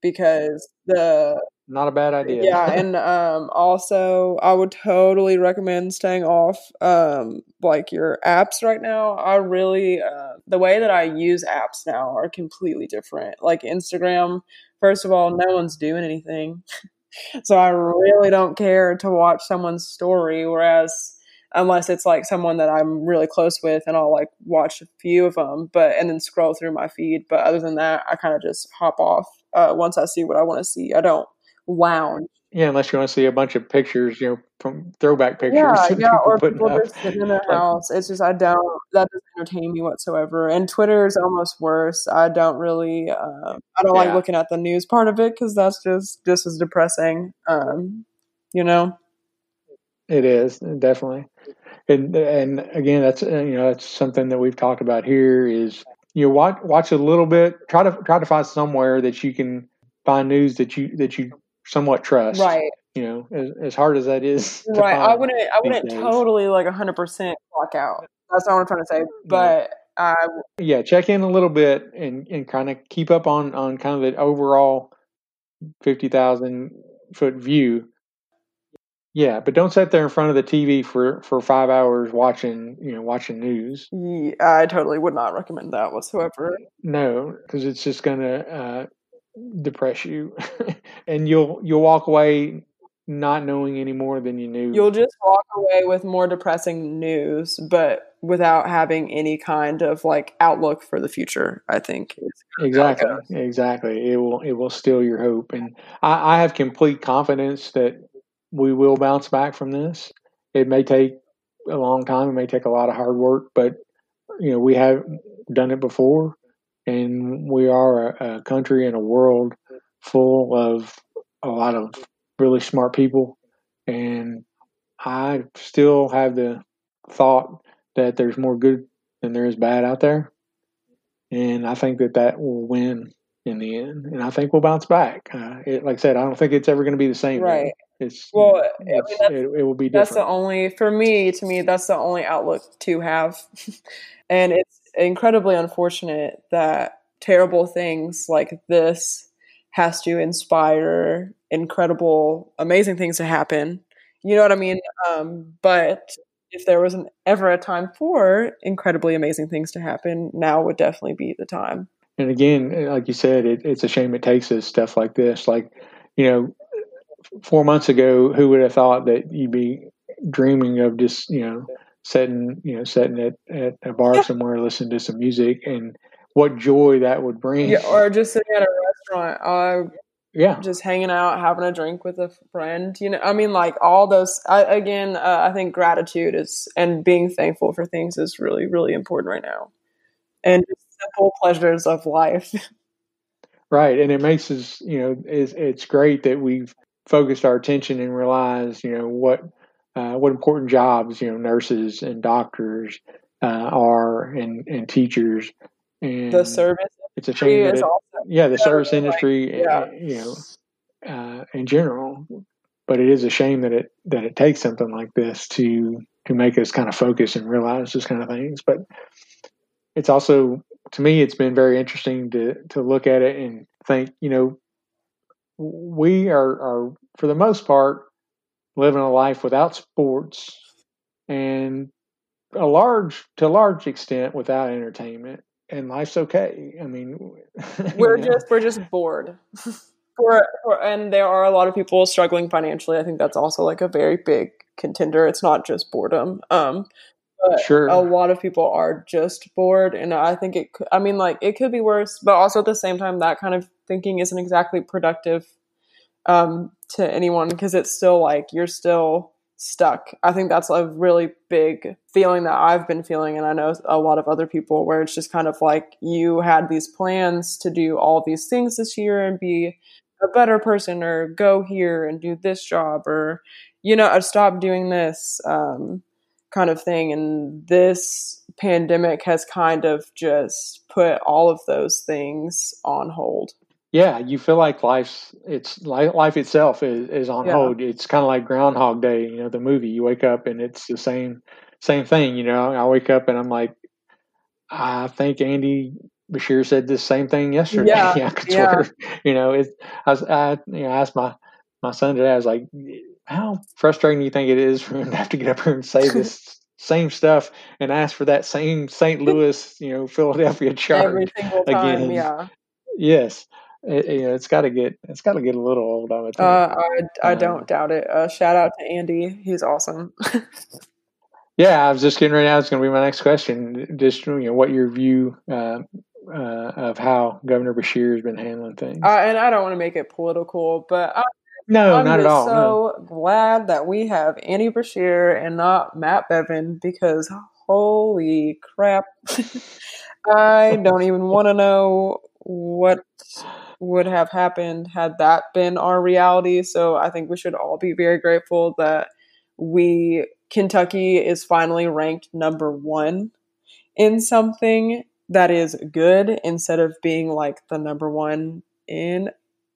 because the Not a bad idea. yeah, and um, also I would totally recommend staying off um, like your apps right now. I really uh, the way that I use apps now are completely different. Like Instagram, first of all, no one's doing anything, so I really don't care to watch someone's story. Whereas unless it's like someone that I'm really close with, and I'll like watch a few of them, but and then scroll through my feed. But other than that, I kind of just hop off uh, once I see what I want to see. I don't lounge. Yeah, unless you want to see a bunch of pictures, you know, from throwback pictures. Yeah, yeah, people or putting people up. just sitting in their house. It's just I don't. That doesn't entertain me whatsoever. And Twitter is almost worse. I don't really. Uh, I don't like looking at the news part of it because that's just just as depressing. Um, you know. It is definitely, and and again, that's uh, you know that's something that we've talked about here. Is you know, watch watch a little bit. Try to try to find somewhere that you can find news that you that you somewhat trust. Right. You know, as, as hard as that is. to Right. I wouldn't. I wouldn't days. totally like hundred percent clock out. That's not what I'm trying to say. But I Yeah, check in a little bit and and kind of keep up on on kind of the overall fifty thousand foot view. Yeah, but don't sit there in front of the TV for for five hours watching you know watching news. yeah, I totally would not recommend that whatsoever. No, because it's just gonna uh, depress you, and you'll you'll walk away not knowing any more than you knew. You'll just walk away with more depressing news, but without having any kind of like outlook for the future. I think. exactly, exactly. It will it will steal your hope, and I, I have complete confidence that we will bounce back from this. It may take a long time. It may take a lot of hard work, but you know we have done it before, and we are a, a country and a world full of a lot of really smart people, and I still have the thought that there's more good than there is bad out there, and I think that that will win in the end, and I think we'll bounce back. Uh, it, like I said, I don't think it's ever going to be the same. though. Right. It's Well, I mean, it, it will be Different. That's the only for me. To me, that's the only outlook to have, and it's incredibly unfortunate that terrible things like this has to inspire incredible, amazing things to happen. You know what I mean? Um, but if there wasn't ever a time for incredibly amazing things to happen, now would definitely be the time. And again, like you said, it, it's a shame it takes us stuff like this. Like, you know, four months ago, who would have thought that you'd be dreaming of just, you know, sitting, you know, sitting at, at a bar somewhere, listening to some music, and what joy that would bring. Yeah, or just sitting at a restaurant. Uh, yeah, just hanging out, having a drink with a friend. You know, I mean, like all those. I, again, uh, I think gratitude is and being thankful for things is really, really important right now, and simple pleasures of life. right. And it makes us, you know, it's, it's great that we've focused our attention and realized, you know, what uh, what important jobs, you know, nurses and doctors uh, are, and and teachers. And the service it's a shame that it, also yeah, the Yeah, service like, industry, yeah. uh, you know, uh, in general. But it is a shame that it that it takes something like this to to make us kind of focus and realize those kind of things. But it's also to me, it's been very interesting to to look at it and think, you know, we are are for the most part living a life without sports and a large to a large extent without entertainment and life's okay i mean we're know. just we're just bored. For, for and there are a lot of people struggling financially. I think that's also like a very big contender. It's not just boredom. Um, Sure. a lot of people are just bored, and I think it. could- I mean, like it could be worse, but also at the same time, that kind of thinking isn't exactly productive um, to anyone because it's still like you're still stuck. I think that's a really big feeling that I've been feeling, and I know a lot of other people where it's just kind of like you had these plans to do all these things this year and be a better person, or go here and do this job, or you know, stop doing this um, kind of thing. And this pandemic has kind of just put all of those things on hold. Yeah, you feel like life's it's life itself is, is on yeah. hold. It's kind of like Groundhog Day, you know, the movie. You wake up and it's the same same thing. You know, I wake up and I'm like, I think Andy Beshear said the same thing yesterday. Yeah, yeah. You know, it. I was, I you know, I asked my my son today. I was like, how frustrating do you think it is for him to have to get up here and say this same stuff and ask for that same St. Louis, you know, Philadelphia chart every single time? Again. Yeah. Yes it, you know, it's got to get it's got to get a little old. I would think. Uh, I I um, don't doubt it. Uh, shout out to Andy, he's awesome. yeah, I was just getting right now. It's going to be my next question. Just you know, what your view uh, uh, of how Governor Beshear has been handling things. Uh, and I don't want to make it political, but I, no, I'm not at all. So no. glad that we have Andy Beshear and not Matt Bevin because holy crap. I don't even want to know what would have happened had that been our reality. So I think we should all be very grateful that we Kentucky is finally ranked number one in something that is good instead of being like the number one in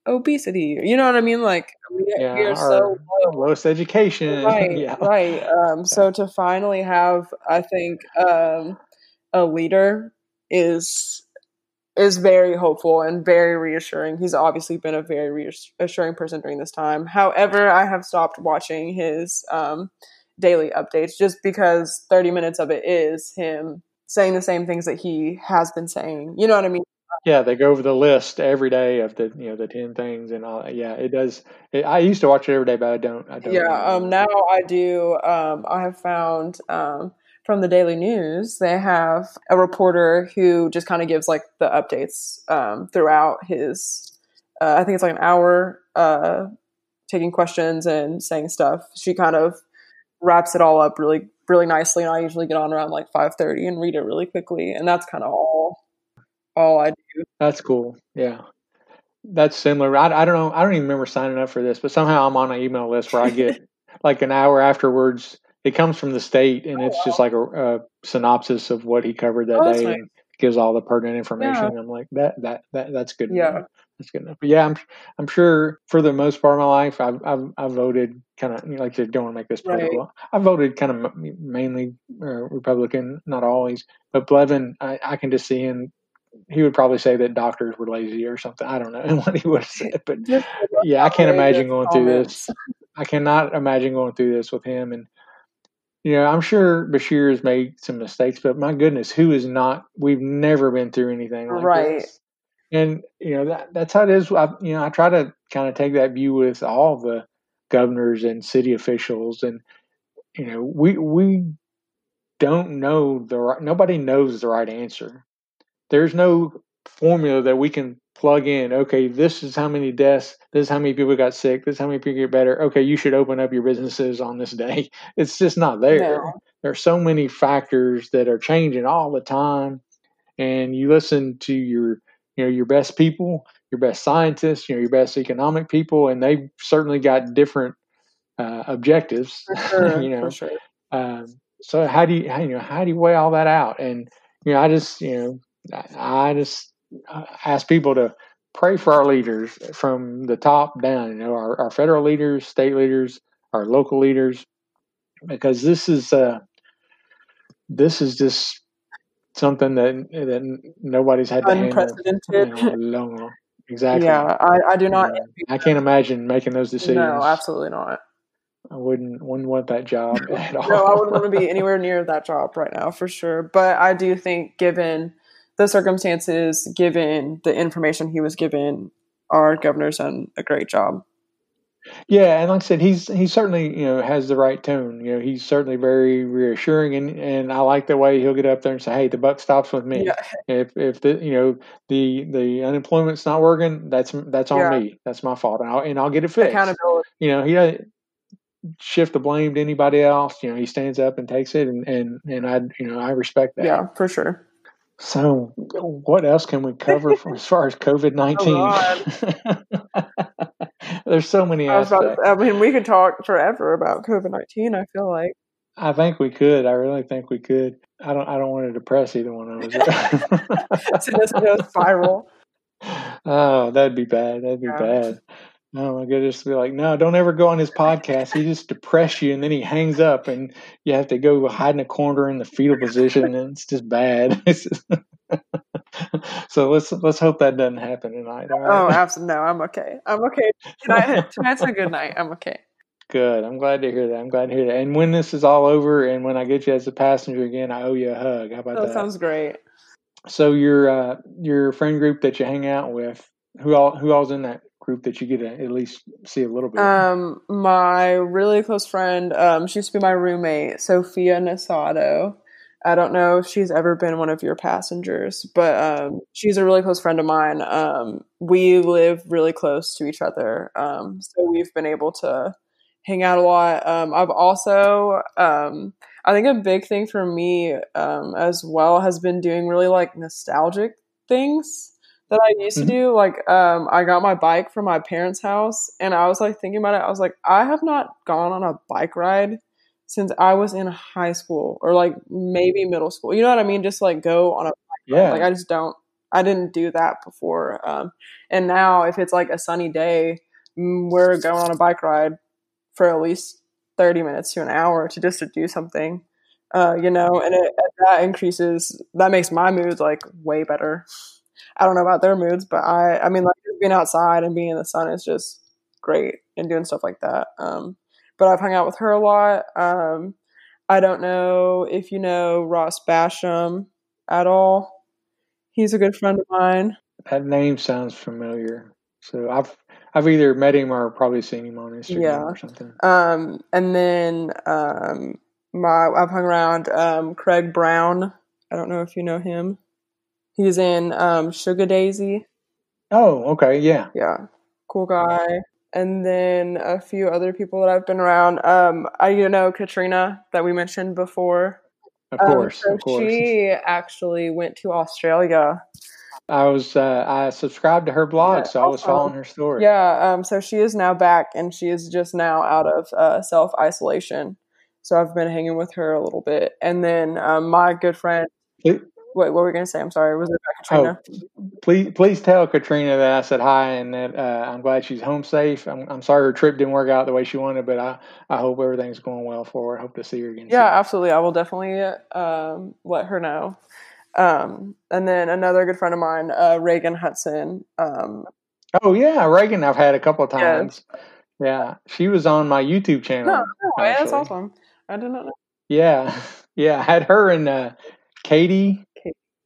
obesity. You know what I mean? Like we, yeah, we are so low. lowest education. Right, yeah. right. Um, so to finally have, I think, um, a leader is is very hopeful and very reassuring. He's obviously been a very reassuring person during this time. However, I have stopped watching his um, daily updates just because 30 minutes of it is him saying the same things that he has been saying. You know what I mean? Yeah, they go over the list every day of the you know the ten things and all. Yeah, it does. It, I used to watch it every day, but I don't. I don't. Yeah, um, now I do. Um, I have found um, from the Daily News, they have a reporter who just kind of gives like the updates um, throughout his. Uh, I think it's like an hour uh, taking questions and saying stuff. She kind of wraps it all up really, really nicely. And I usually get on around like five thirty and read it really quickly, and that's kind of all all I do. That's cool. Yeah. That's similar. I, I don't know. I don't even remember signing up for this, but somehow I'm on an email list where I get like an hour afterwards it comes from the state, and oh, it's wow. just like a, a, synopsis of what he covered that oh, day, nice. and gives all the pertinent information. Yeah. I'm like that that that that's good. Yeah. Enough. That's good enough. But yeah, I'm I'm sure for the most part of my life, I've I've, I've voted kind of like said, don't want to make this political. Right. I voted kind of mainly uh, Republican, not always, but Bevin, I, I can just see him he would probably say that doctors were lazy or something. I don't know what he would have said, but yeah, I can't imagine going through this. I cannot imagine going through this with him. And you know, I'm sure Beshear has made some mistakes, but my goodness, who is not? We've never been through anything like right. this. And you know that that's how it is. I, you know, I try to kind of take that view with all the governors and city officials, and you know, we we don't know the right. Nobody knows the right answer. There's no formula that we can plug in, okay, this is how many deaths, this is how many people got sick, this is how many people get better. Okay, you should open up your businesses on this day. It's just not there. No. There are so many factors that are changing all the time. And you listen to your, you know, your best people, your best scientists, you know, your best economic people, and they've certainly got different uh, objectives. Sure, you know, sure. um, so how do you, how, you know, how do you weigh all that out? And you know, I just, you know, I, I just ask people to pray for our leaders from the top down. You know, our, our federal leaders, state leaders, our local leaders, because this is uh, this is just something that that nobody's had to unprecedented. Handle, you know, Exactly. Yeah, I, I do not. I can't imagine making those decisions. No, absolutely not. I wouldn't wouldn't want that job at all. no, I wouldn't want to be anywhere near that job right now for sure. But I do think, given the circumstances, given the information he was given, our governor's done a great job. Yeah, and like I said, he's he certainly you know has the right tone. You know, he's certainly very reassuring, and and I like the way he'll get up there and say, "Hey, the buck stops with me. Yeah. If if the you know the the unemployment's not working, that's that's on yeah. me. That's my fault, and I'll and I'll get it fixed. Accountability. You know, he doesn't shift the blame to anybody else. You know, he stands up and takes it, and and and I you know I respect that. Yeah, for sure. So, what else can we cover for, as far as COVID nineteen? Oh, There's so many I aspects. To, I mean, we could talk forever about COVID nineteen. I feel like. I think we could. I really think we could. I don't. I don't want to depress either one of us. Into a spiral. Oh, that'd be bad. That'd be Yeah. bad. Oh my goodness, be like, no, don't ever go on his podcast. He just depress you, and then he hangs up, and you have to go hide in a corner in the fetal position, and it's just bad. It's just- so let's let's hope that doesn't happen tonight. All Oh, absolutely. No, I'm okay. I'm okay. Tonight, tonight's a good night. I'm okay. good. I'm glad to hear that. I'm glad to hear that. And when this is all over, and when I get you as a passenger again, I owe you a hug. How about That that? sounds great. So your uh, your friend group that you hang out with, who all who all's in that group that you get to at least see a little bit? Um, my really close friend, um, she used to be my roommate, Sophia Nasato. I don't know if she's ever been one of your passengers, but um, she's a really close friend of mine. Um, we live really close to each other, um, so we've been able to hang out a lot. Um, I've also, um, I think a big thing for me um, as well has been doing really like nostalgic things that I used Mhm. to do. Like, um, I got my bike from my parents' house, and I was like thinking about it. I was like, I have not gone on a bike ride since I was in high school or like maybe middle school. You know what I mean? Just like go on a yeah, like I just don't. I didn't do that before. Um, and now if it's like a sunny day, mm, we're going on a bike ride for at least thirty minutes to an hour to just to do something. Uh, you know, and it, that increases. That makes my mood like way better. I don't know about their moods, but I, I mean, like being outside and being in the sun is just great and doing stuff like that. Um, but I've hung out with her a lot. Um, I don't know if you know Ross Basham at all. He's a good friend of mine. that name sounds familiar. So I've I've either met him or probably seen him on Instagram Yeah. or something. Um, and then um, my I've hung around um, Craig Brown. I don't know if you know him. He's in um, Sugar Daisy. Oh, okay, yeah. Yeah, cool guy. And then a few other people that I've been around. Um, I you know Katrina that we mentioned before. Of Um, course, so of course. She actually went to Australia. I was uh, I subscribed to her blog, Yeah, so I was awesome. following her story. Yeah, um, so she is now back and she is just now out of uh, self isolation. So I've been hanging with her a little bit. And then um, my good friend, Please- what, were we going to say? I'm sorry. Was it Oh, about Katrina? please please tell Katrina that I said hi and that uh, I'm glad she's home safe. I'm, I'm sorry her trip didn't work out the way she wanted, but I, I hope everything's going well for her. I hope to see her again. Yeah, soon. absolutely. I will definitely um, let her know. Um, and then another good friend of mine, uh, Reagan Hudson. Um, Oh yeah, Reagan. I've had a couple of Yes. times. Yeah, she was on my YouTube channel. no, no. That's awesome. I did not know. Yeah, yeah. I had her and uh, Katie.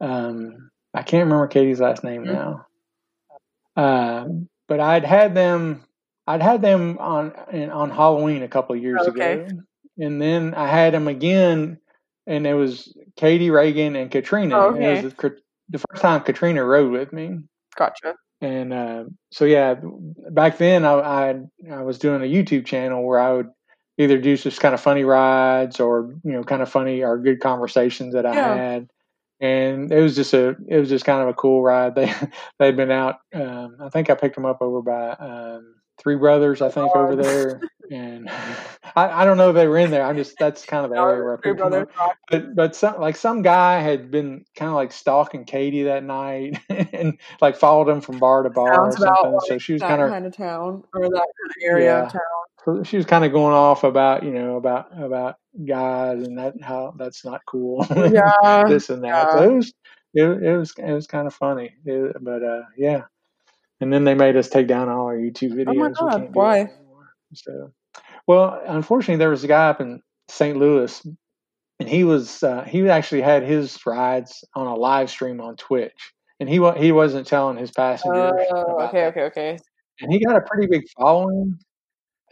Um, I can't remember Katie's last name Mhm. now. Um, but I'd had them. I'd had them on in, on Halloween a couple of years Okay. ago, and then I had them again, and it was Katie Reagan and Katrina. Oh, And it was the, the first time Katrina rode with me. Gotcha. And uh, so yeah, back then I, I I was doing a YouTube channel where I would either do just kind of funny rides or you know kind of funny or good conversations that I Yeah. had, and it was just a it was just kind of a cool ride. They they'd been out. Um, I think I picked them up over by um, Three Brothers. I think over there, and I, I don't know if they were in there. I'm just that's kind of the area where I picked them up but but some like some guy had been kind of like stalking Katie that night and like followed him from bar to bar or Sounds about something. so she was kind of kind of town or that kind of area of Yeah. Town. she was kind of going off about you know about about guys and that how that's not cool. Yeah. this and that. yeah. So it was it, it was it was kind of funny. It- but uh, yeah. And then they made us take down all our YouTube videos. Oh my God, that why? So, well, unfortunately, there was a guy up in St. Louis, and he was uh, he actually had his rides on a live stream on Twitch, and he he wasn't telling his passengers Oh, okay, that. okay, okay. And he got a pretty big following.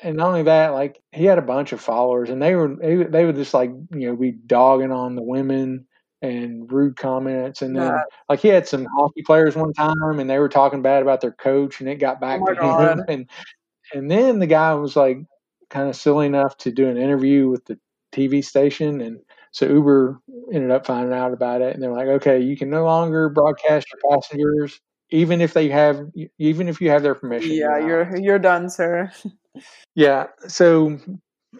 And not only that, like he had a bunch of followers, and they were they, would- they would just like you know be dogging on the women and rude comments, and then That- like he had some hockey players one time, and they were talking bad about their coach, and it got oh back Oh to him, and and then the guy was like kind of silly enough to do an interview with the TV station, and so Uber ended up finding out about it, and they're like, okay, you can no longer broadcast your passengers, even if they have, even if you have their permission. Yeah, not you're you're done, sir. yeah. So,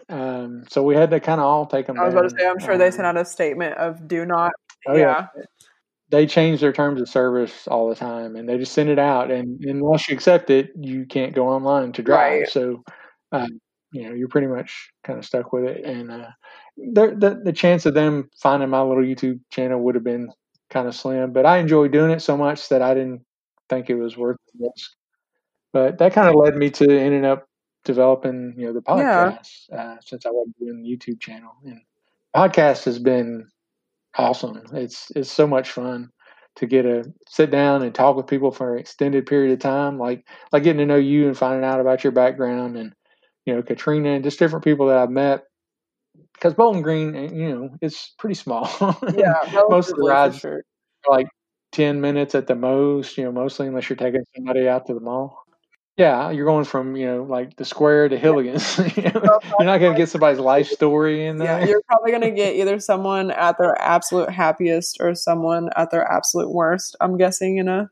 um, so we had to kind of all take them. I was about to say, I'm sure they sent Um, out a statement of do not. Oh yeah. they change their terms of service all the time, and they just send it out. And, and unless you accept it, you can't go online to drive. Right. So, uh, you know, you're pretty much kind of stuck with it. And uh, the, the the chance of them finding my little YouTube channel would have been kind of slim. But I enjoyed doing it so much that I didn't think it was worth the risk. But that kind of led me to ending up developing, you know, the Yeah. podcast uh, since I wasn't doing the YouTube channel. And podcast has been awesome. It's it's so much fun to get to sit down and talk with people for an extended period of time, like like getting to know you and finding out about your background and you know Katrina and just different people that I've met. Because Bowling Green, eh, you know, it's pretty small. Yeah, most of the rides sure. are like ten minutes at the most. You know, mostly unless you're taking somebody out to the mall. Yeah, you're going from you know like the square to Hilligans. You're not going to get somebody's life story in there. Yeah, you're probably gonna get either someone at their absolute happiest or someone at their absolute worst. I'm guessing in a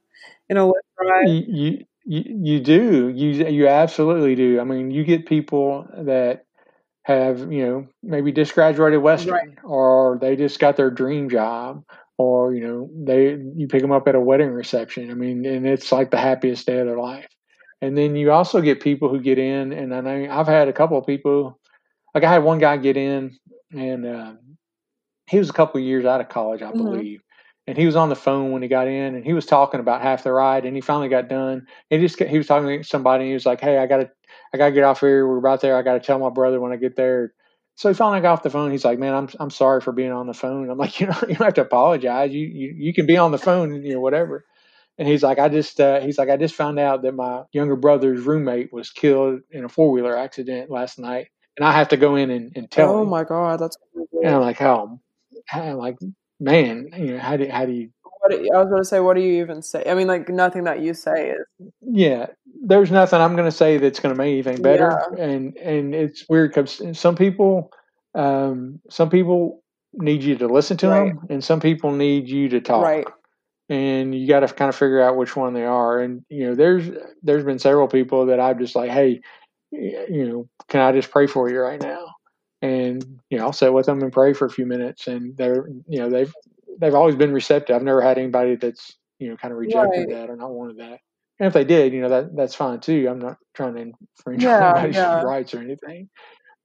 in a Lyft ride. You, you you you do you you absolutely do. I mean, you get people that have you know maybe just graduated Western, Right. or they just got their dream job, or you know they you pick them up at a wedding reception. I mean, and it's like the happiest day of their life. And then you also get people who get in, and I know I've had a couple of people. Like I had one guy get in, and um, he was a couple of years out of college, I Mhm. believe. And he was on the phone when he got in, and he was talking about half the ride, and he finally got done. He just he was talking to somebody, and he was like, "Hey, I gotta I gotta get off here. We're about there. I gotta tell my brother when I get there." So he finally got off the phone. He's like, "Man, I'm I'm sorry for being on the phone." I'm like, "You know, you don't have to apologize. You you you can be on the phone, you know, whatever." And he's like, "I just uh, he's like, I just found out that my younger brother's roommate was killed in a four wheeler accident last night, and I have to go in and, and tell him Oh him." my god, that's crazy. And I'm like, how, I'm like, man, you know, how do how do you What do you- I was going to say, what do you even say? I mean, like nothing that you say is yeah there's nothing i'm going to say that's going to make anything better Yeah. and and it's weird because some people um some people need you to listen to Right. them and some people need you to talk right. And you got to kind of figure out which one they are and you know there's there's been several people that I've just like hey you know can i just pray for you right now? And you know i'll sit with them and pray for a few minutes and they're you know they've they've always been receptive. I've never had anybody that's you know kind of rejected Right. that or not wanted that. And if they did you know that that's fine too. I'm not trying to infringe on Yeah, anybody's yeah. rights or anything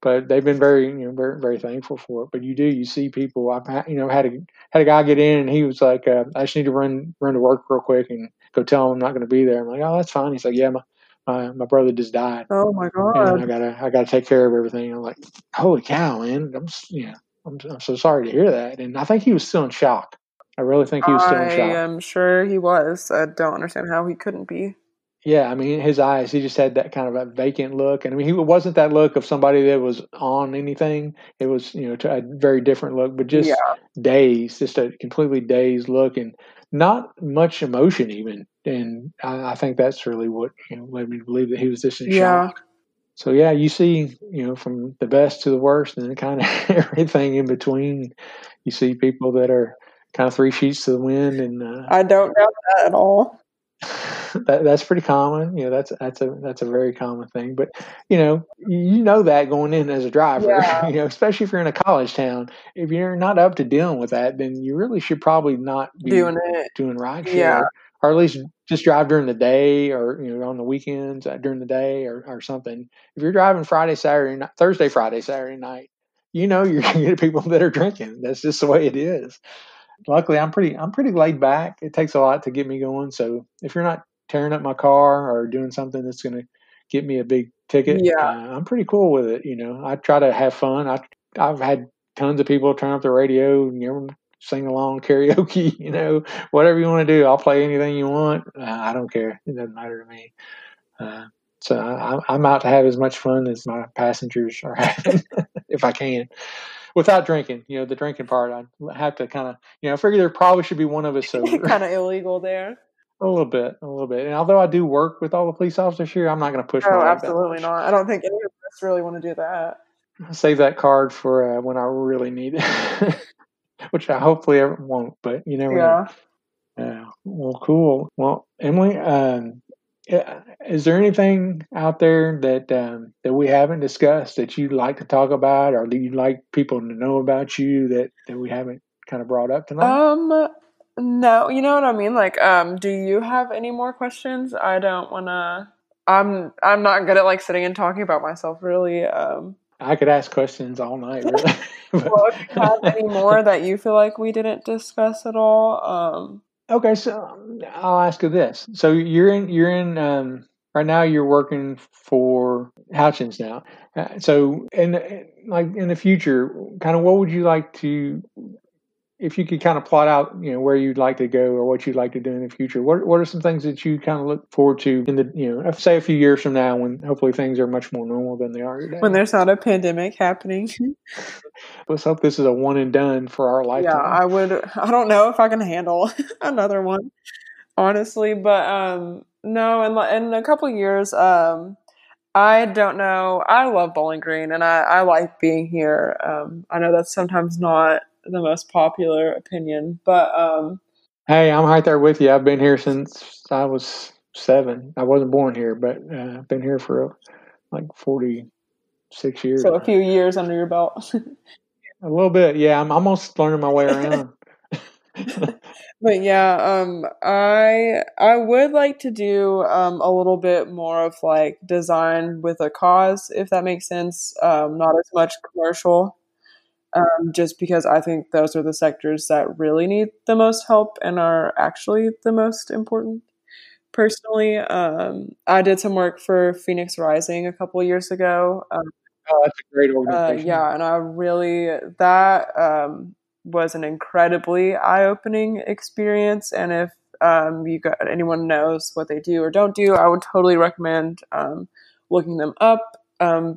but they've been very you know very very thankful for it but you do you see people i've you know had a had a guy get in and he was like uh, i just need to run run to work real quick and go tell him i'm not going to be there i'm like oh that's fine he's like yeah my my, my brother just died Oh my god! and I gotta I gotta take care of everything. I'm like, holy cow, man! I'm you know I'm, I'm so sorry to hear that. And I think he was still in shock. I really think he was still in shock. I am sure he was. I don't understand how he couldn't be. Yeah, I mean his eyes. He just had that kind of a vacant look, and I mean he wasn't that look of somebody that was on anything. It was you know a very different look, but just Yeah. dazed, just a completely dazed look, and not much emotion even. And I, I think that's really what you know led me to believe that he was just in Yeah. shock. So yeah, you see, you know, from the best to the worst, and kind of everything in between. You see people that are kind of three sheets to the wind, and uh, I don't doubt that at all. that, that's pretty common. You know, that's that's a that's a very common thing. But you know, you know that going in as a driver. Yeah. You know, especially if you're in a college town, if you're not up to dealing with that, then you really should probably not be Doing it. doing ride share, Yeah. or at least just drive during the day, or you know, on the weekends uh, during the day, or or something. If you're driving Friday, Saturday, night, Thursday, Friday, Saturday night, you know you're gonna get people that are drinking. That's just the way it is. Luckily, I'm pretty I'm pretty laid back. It takes a lot to get me going. So if you're not tearing up my car or doing something that's gonna get me a big ticket, Yeah. uh, I'm pretty cool with it. You know, I try to have fun. I I've had tons of people turn up the radio, you know, sing along karaoke, you know, whatever you want to do. I'll play anything you want. Uh, I don't care. It doesn't matter to me. Uh, so I, I'm out to have as much fun as my passengers are having, if I can, without drinking. You know, the drinking part, I have to kind of, you know, I figure there probably should be one of us sober. kind of illegal there. A little bit, a little bit. And although I do work with all the police officers here, I'm not going to push. my Oh, absolutely not. I don't think any of us really want to do that. I'll save that card for uh, when I really need it, which I hopefully ever won't. But you never know. Yeah. Yeah. Well, cool. Well, Emily, um, is there anything out there that um, that we haven't discussed that you'd like to talk about, or that you'd like people to know about you that that we haven't kind of brought up tonight? Um, No, you know what I mean. Like, um, do you have any more questions? I don't want to. I'm I'm not good at like sitting and talking about myself. Really. Um, I could ask questions all night. Really. well, if you have any more that you feel like we didn't discuss at all, um, okay, so I'll ask you this. So you're in you're in um, right now. You're working for Houchens now. Uh, so in like in the future, kind of what would you like to if you could kind of plot out, you know, where you'd like to go or what you'd like to do in the future, what what are some things that you kind of look forward to in the, you know, say a few years from now when hopefully things are much more normal than they are today? When there's not a pandemic happening. Let's hope this is a one and done for our lifetime. Yeah, I would. I don't know if I can handle another one, honestly, but um, no. In in a couple years, um, I don't know. I love Bowling Green, and I I like being here. Um, I know that's sometimes not the most popular opinion. But um, hey, I'm right there with you. I've been here since I was seven. I wasn't born here, but uh, I've been here for like 46 years. So a few years under your belt. a little bit, yeah. I'm almost learning my way around. but yeah, um, I I would like to do um, a little bit more of like design with a cause, if that makes sense. Um, not as much commercial um, just because I think those are the sectors that really need the most help and are actually the most important. Personally, um, I did some work for Phoenix Rising a couple years ago. Um, oh, that's a great uh, organization. Uh, yeah, and I really that um, was an incredibly eye-opening experience. And if um, you got anyone knows what they do or don't do, I would totally recommend um, looking them up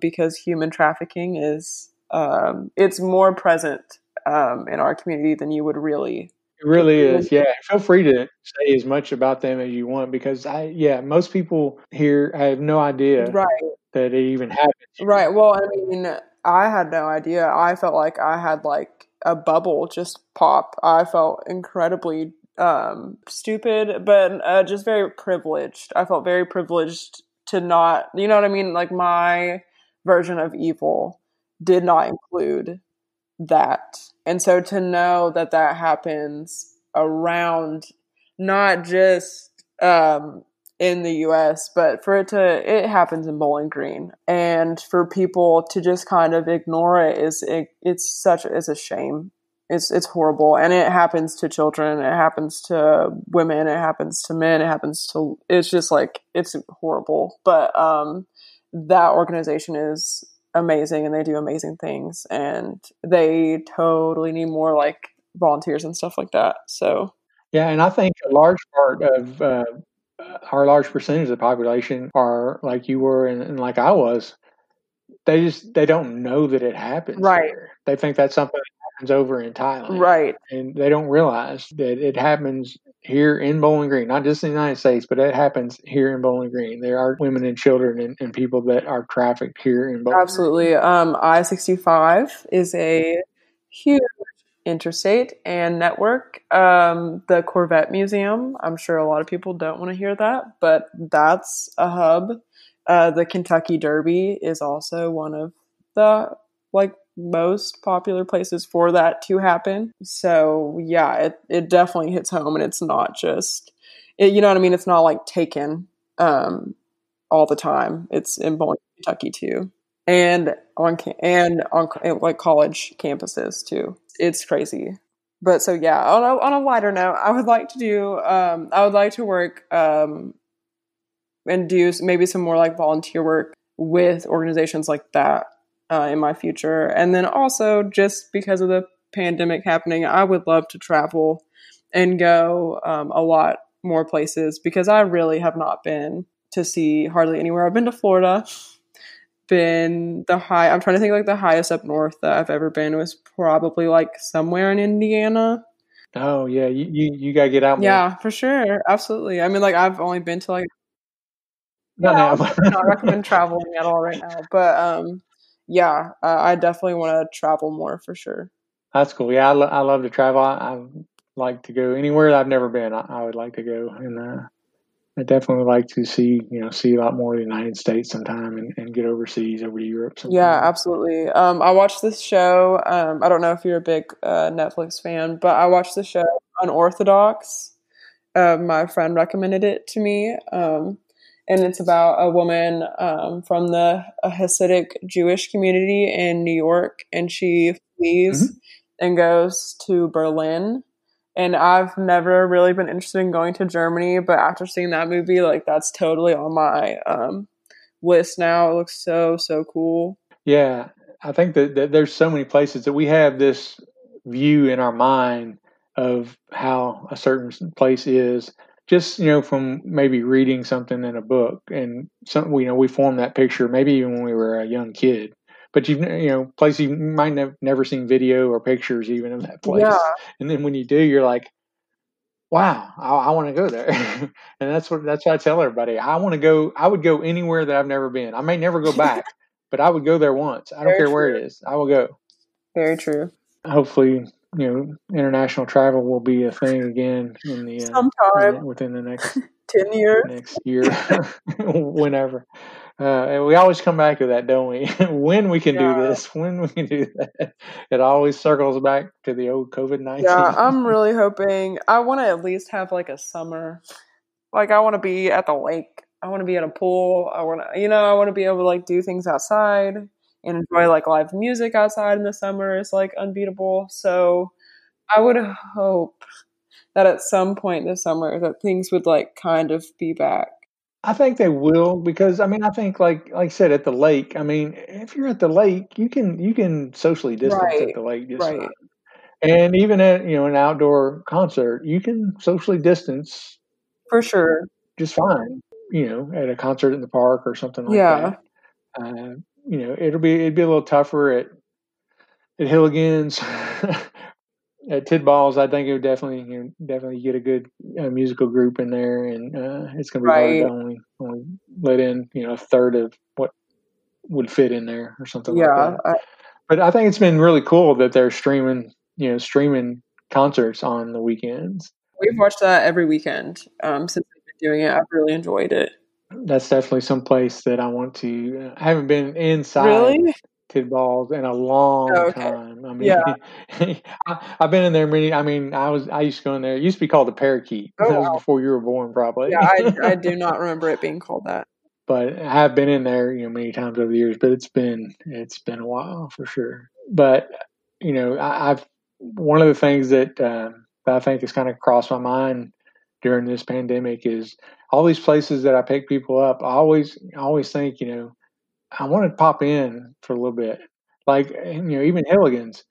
because human trafficking is um, it's more present um, in our community than you would really. It really is, yeah. Feel free to say as much about them as you want because I, yeah, most people here I have no idea right. that it even happens. Right. Well, I mean, I had no idea. I felt like I had like a bubble just pop. I felt incredibly um, stupid, but uh, just very privileged. I felt very privileged to not, you know what I mean? Like my version of evil did not include that. And so to know that that happens around not just um, in the US, but for it to, it happens in Bowling Green. And for people to just kind of ignore it is, it, it's such, it's a shame. It's, it's horrible. And it happens to children. It happens to women. It happens to men. It happens to, it's just like, it's horrible. But, um, that organization is amazing and they do amazing things and they totally need more like volunteers and stuff like that so. Yeah and i think a large part of uh, our large percentage of the population are like you were and, and like i was. They just they don't know that it happens right. there. they think that's something happens over in thailand right and they don't realize that it happens here in Bowling Green, not just in the United States, but it happens here in Bowling Green. There are women and children and, and people that are trafficked here in Bowling Absolutely. Green. Um, I 65 is a huge interstate and network. Um, the Corvette Museum, I'm sure a lot of people don't want to hear that, but that's a hub. Uh, the Kentucky Derby is also one of the like most popular places for that to happen. So yeah, it, it definitely hits home and it's not just, it, you know what I mean? It's not like taken um, all the time. It's in Bowling, Kentucky too. And on, and on like college campuses too. It's crazy. But so yeah, on a, on a lighter note, I would like to do, um, I would like to work um, and do maybe some more like volunteer work with organizations like that uh, in my future. And then also, just because of the pandemic happening, I would love to travel and go um, a lot more places because I really have not been to see hardly anywhere. I've been to Florida, been the high, I'm trying to think like the highest up north that I've ever been was probably like somewhere in Indiana. Oh yeah, you you, you gotta get out. More. Yeah, for sure, absolutely. I mean, like I've only been to like. Not yeah, now. I not recommend traveling at all right now, but um, yeah, uh, I definitely want to travel more for sure. That's cool. Yeah, I, lo- I love to travel. I, I, like to go anywhere I've never been. I, I would like to go, and uh, I definitely would like to see you know see a lot more of the United States sometime, and, and get overseas over to Europe. Sometime. Yeah, absolutely. Um, I watched this show. Um, I don't know if you're a big uh, Netflix fan, but I watched the show Unorthodox. Uh, my friend recommended it to me. Um, and it's about a woman um, from the Hasidic Jewish community in New York, and she flees mm-hmm. and goes to Berlin. And I've never really been interested in going to Germany, but after seeing that movie, like that's totally on my um, list now. It looks so so cool. Yeah, I think that, that there's so many places that we have this view in our mind of how a certain place is just you know from maybe reading something in a book and some you know we form that picture maybe even when we were a young kid. But you've you know place you might have never seen video or pictures even of that place. Yeah. and then when you do you're like wow i, I want to go there. And that's what that's what i tell everybody. I want to go i would go anywhere that i've never been. I may never go back but i would go there once. I don't Very care true. where it is. I will go. Very true. Hopefully you know international travel will be a thing again in the uh, sometime. within the next 10 years. next year whenever. Uh, we always come back to that don't we? When we can yeah. do this when we can do that. It always circles back to the old covid-19 yeah i'm really hoping i want to at least have like a summer. Like i want to be at the lake. I want to be in a pool. I want to you know i want to be able to like do things outside and enjoy like live music outside in the summer is like unbeatable. So I would hope that at some point this summer that things would like kind of be back. I think they will because I mean I think like like I said at the lake. I mean if you're at the lake, you can you can socially distance right. at the lake just right. Fine. And even at you know an outdoor concert, you can socially distance for sure just fine. You know, at a concert in the park or something like yeah. that. Uh, you know, it'll be it'd be a little tougher at at Hilligans. at Tidballs, I think it would definitely you know, definitely get a good uh, musical group in there, and uh, it's going to be right. hard to only only let in you know a third of what would fit in there or something yeah, like that. I, but I think it's been really cool that they're streaming you know streaming concerts on the weekends. We've watched that every weekend um, since we've been doing it. I've really enjoyed it that's definitely some place that I want to. I haven't been inside really? Tidballs in a long oh, okay. time. I mean, yeah. I, have been in there many. I mean, I was I used to go in there. It used to be called the Parakeet. Oh, that was before you were born, probably. Yeah, I, I do not remember it being called that. But I have been in there, you know, many times over the years. But it's been it's been a while for sure. But you know, I, have one of the things that, uh, that I think has kind of crossed my mind during this pandemic is all these places that I pick people up. I always always think, you know, I want to pop in for a little bit. Like you know, even Hilligans.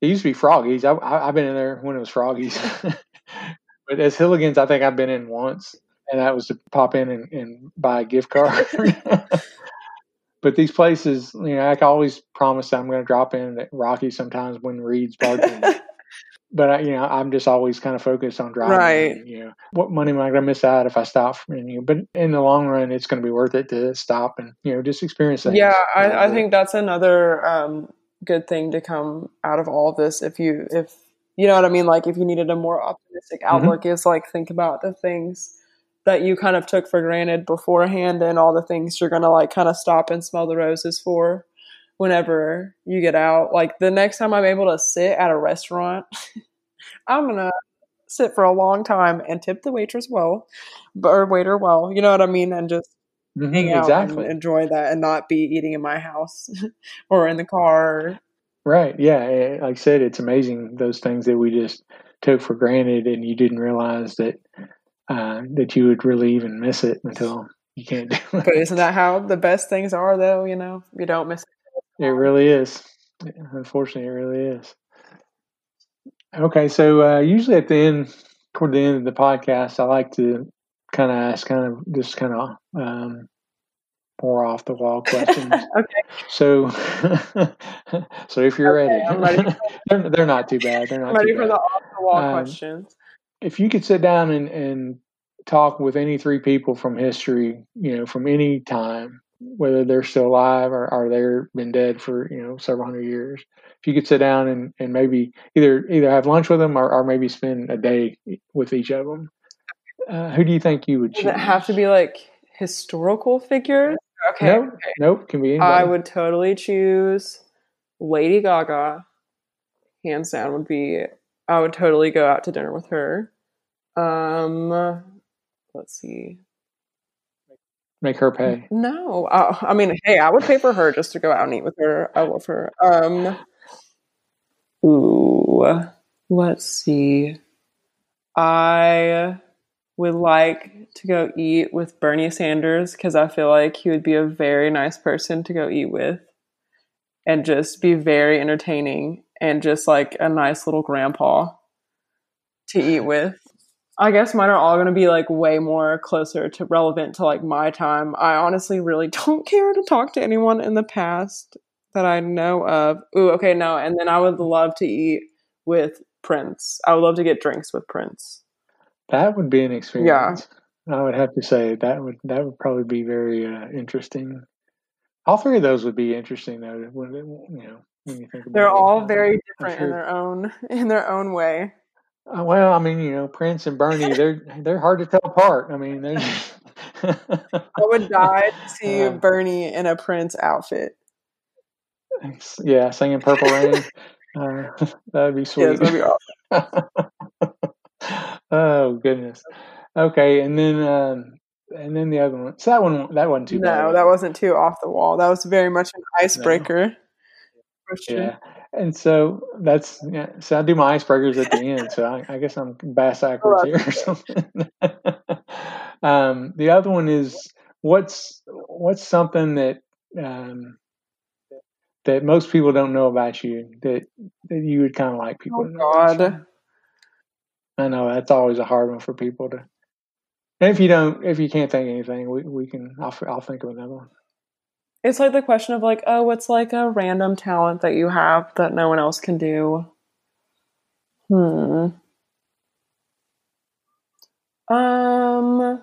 It used to be Froggies. I, I, have been in there when it was Froggies. but as Hilligans, I think I've been in once, and that was to pop in and, and buy a gift card. but these places, you know, I always promise I'm going to drop in at Rocky sometimes when Reed's bartending but I, you know, I'm just always kind of focused on driving. Right. And, you know, what money am I going to miss out if I stop? And, you know, but in the long run, it's going to be worth it to stop and you know just experience that. Yeah, I, I think that's another um, good thing to come out of all of this. If you if you know what I mean, like if you needed a more optimistic mm-hmm. outlook, mm-hmm. is like think about the things that you kind of took for granted beforehand and all the things you're going to like kind of stop and smell the roses for whenever you get out. Like the next time I'm able to sit at a restaurant, I'm gonna sit for a long time and tip the waitress well, or waiter well. You know what I mean? And just mm-hmm, hang out exactly. and enjoy that, and not be eating in my house or in the car. Right. Yeah. Like I said, it's amazing those things that we just took for granted, and you didn't realize that uh, that you would really even miss it until you can't do it. But isn't that how the best things are, though? You know, you don't miss it really is. Unfortunately, it really is. Okay, so uh, usually at the end, toward the end of the podcast, I like to kind of ask, kind of just kind of um, more off the wall questions. okay. So, so if you're okay, ready, ready. they're, they're not too bad. They're not I'm ready for bad. the off the wall um, questions. If you could sit down and, and talk with any three people from history, you know, from any time, whether they're still alive or, or they're been dead for you know several hundred years. If you could sit down and, and maybe either either have lunch with them or, or maybe spend a day with each of them, uh, who do you think you would choose? Does it have to be like historical figures? Okay. Nope. Okay. Nope. Can be anybody. I would totally choose Lady Gaga. Hands down would be I would totally go out to dinner with her. Um, let's see. Make her pay. No, uh, I mean, hey, I would pay for her just to go out and eat with her. I love her. Um, ooh, let's see. I would like to go eat with Bernie Sanders because I feel like he would be a very nice person to go eat with and just be very entertaining and just like a nice little grandpa to eat with. I guess mine are all going to be like way more closer to relevant to like my time. I honestly really don't care to talk to anyone in the past that I know of. Ooh, okay, no. And then I would love to eat with Prince. I would love to get drinks with Prince. That would be an experience. Yeah. I would have to say that would that would probably be very uh, interesting. All three of those would be interesting though. When, you know, when you think about they're it. all very different sure. in their own in their own way. Uh, well, I mean, you know, Prince and Bernie, they're they're hard to tell apart. I mean, they. I would die to see uh, Bernie in a Prince outfit. Yeah, singing "Purple Rain." Uh, that would be sweet. Yeah, be awesome. oh goodness. Okay, and then um, and then the other one. So that one that wasn't too. No, bad. that wasn't too off the wall. That was very much an icebreaker. No. Sure. Yeah, and so that's yeah. So I do my icebreakers at the end. So I, I guess I'm bass backwards here or something. um, the other one is what's what's something that um, that most people don't know about you that that you would kind of like people oh, to know. God. I know that's always a hard one for people to. And if you don't, if you can't think of anything, we we can. I'll I'll think of another one. It's like the question of like, oh, what's like a random talent that you have that no one else can do? Hmm. Um.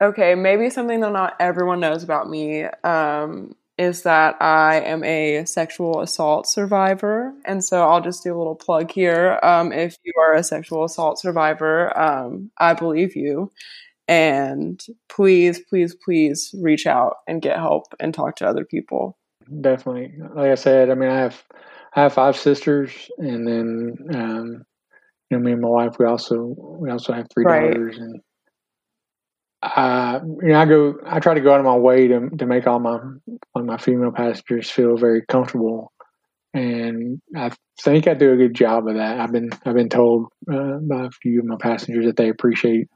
Okay, maybe something that not everyone knows about me. Um, is that I am a sexual assault survivor. And so I'll just do a little plug here. Um, if you are a sexual assault survivor, um, I believe you. And please, please, please reach out and get help and talk to other people. Definitely. Like I said, I mean, I have, I have five sisters and then, um, you know, me and my wife, we also, we also have three right. daughters and, uh, you know, I go, I try to go out of my way to to make all my all my female passengers feel very comfortable, and I think I do a good job of that. I've been I've been told uh, by a few of my passengers that they appreciate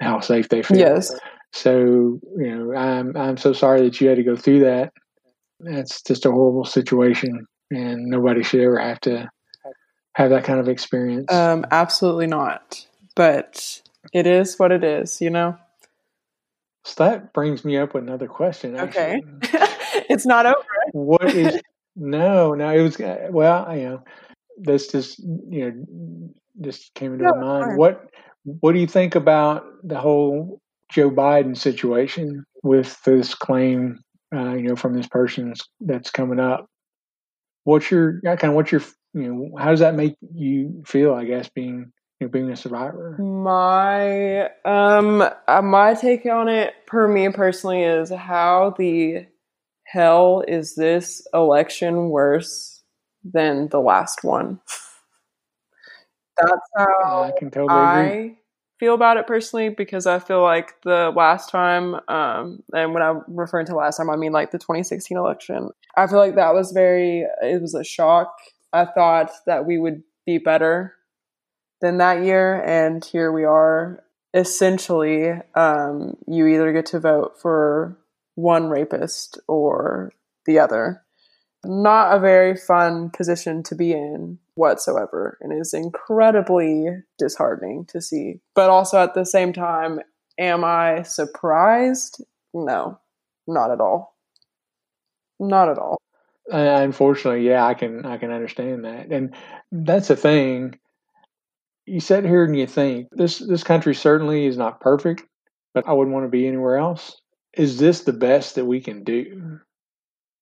how safe they feel. Yes. So you know, I'm I'm so sorry that you had to go through that. That's just a horrible situation, and nobody should ever have to have that kind of experience. Um, absolutely not. But it is what it is, you know. So that brings me up with another question. Actually. Okay, it's not over. What is no, no? It was uh, well, you know, this just you know just came into no, my mind. What what do you think about the whole Joe Biden situation with this claim, uh, you know, from this person that's coming up? What's your kind of what's your you know how does that make you feel? I guess being you know, being a survivor? My um uh, my take on it, per me personally, is how the hell is this election worse than the last one? That's how I can totally I agree. feel about it personally because I feel like the last time, um, and when I'm referring to last time, I mean like the 2016 election. I feel like that was very, it was a shock. I thought that we would be better than that year, and here we are. Essentially, um, you either get to vote for one rapist or the other. Not a very fun position to be in whatsoever, and is incredibly disheartening to see. But also at the same time, am I surprised? No, not at all. Not at all. Uh, unfortunately, yeah, I can I can understand that, and that's the thing you sit here and you think this this country certainly is not perfect, but I wouldn't want to be anywhere else. Is this the best that we can do?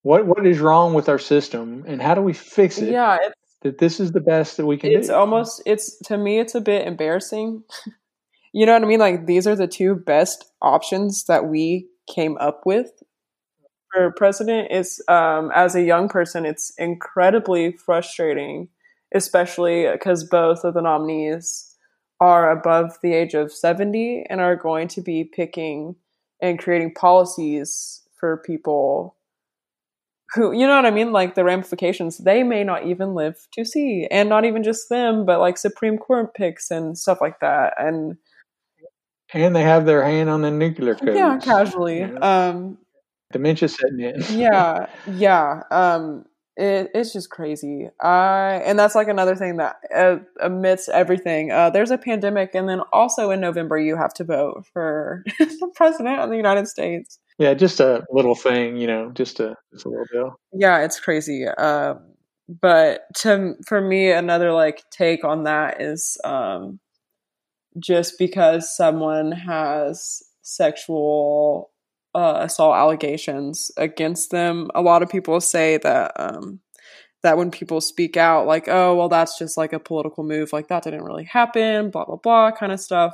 What what is wrong with our system, and how do we fix it? Yeah, that this is the best that we can. It's do? almost it's to me it's a bit embarrassing. you know what I mean? Like these are the two best options that we came up with for president. Is um, as a young person, it's incredibly frustrating especially because both of the nominees are above the age of 70 and are going to be picking and creating policies for people who you know what I mean? Like the ramifications they may not even live to see. And not even just them, but like Supreme Court picks and stuff like that. And and they have their hand on the nuclear code. Yeah, casually. You know? Um dementia setting in. yeah, yeah. Um it, it's just crazy. I and that's like another thing that uh, amidst everything, uh, there's a pandemic, and then also in November you have to vote for the president of the United States. Yeah, just a little thing, you know, just a just a little deal. Yeah, it's crazy. Um, but to for me, another like take on that is um, just because someone has sexual uh, assault allegations against them. A lot of people say that um, that when people speak out, like, "Oh, well, that's just like a political move. Like that didn't really happen," blah blah blah, kind of stuff.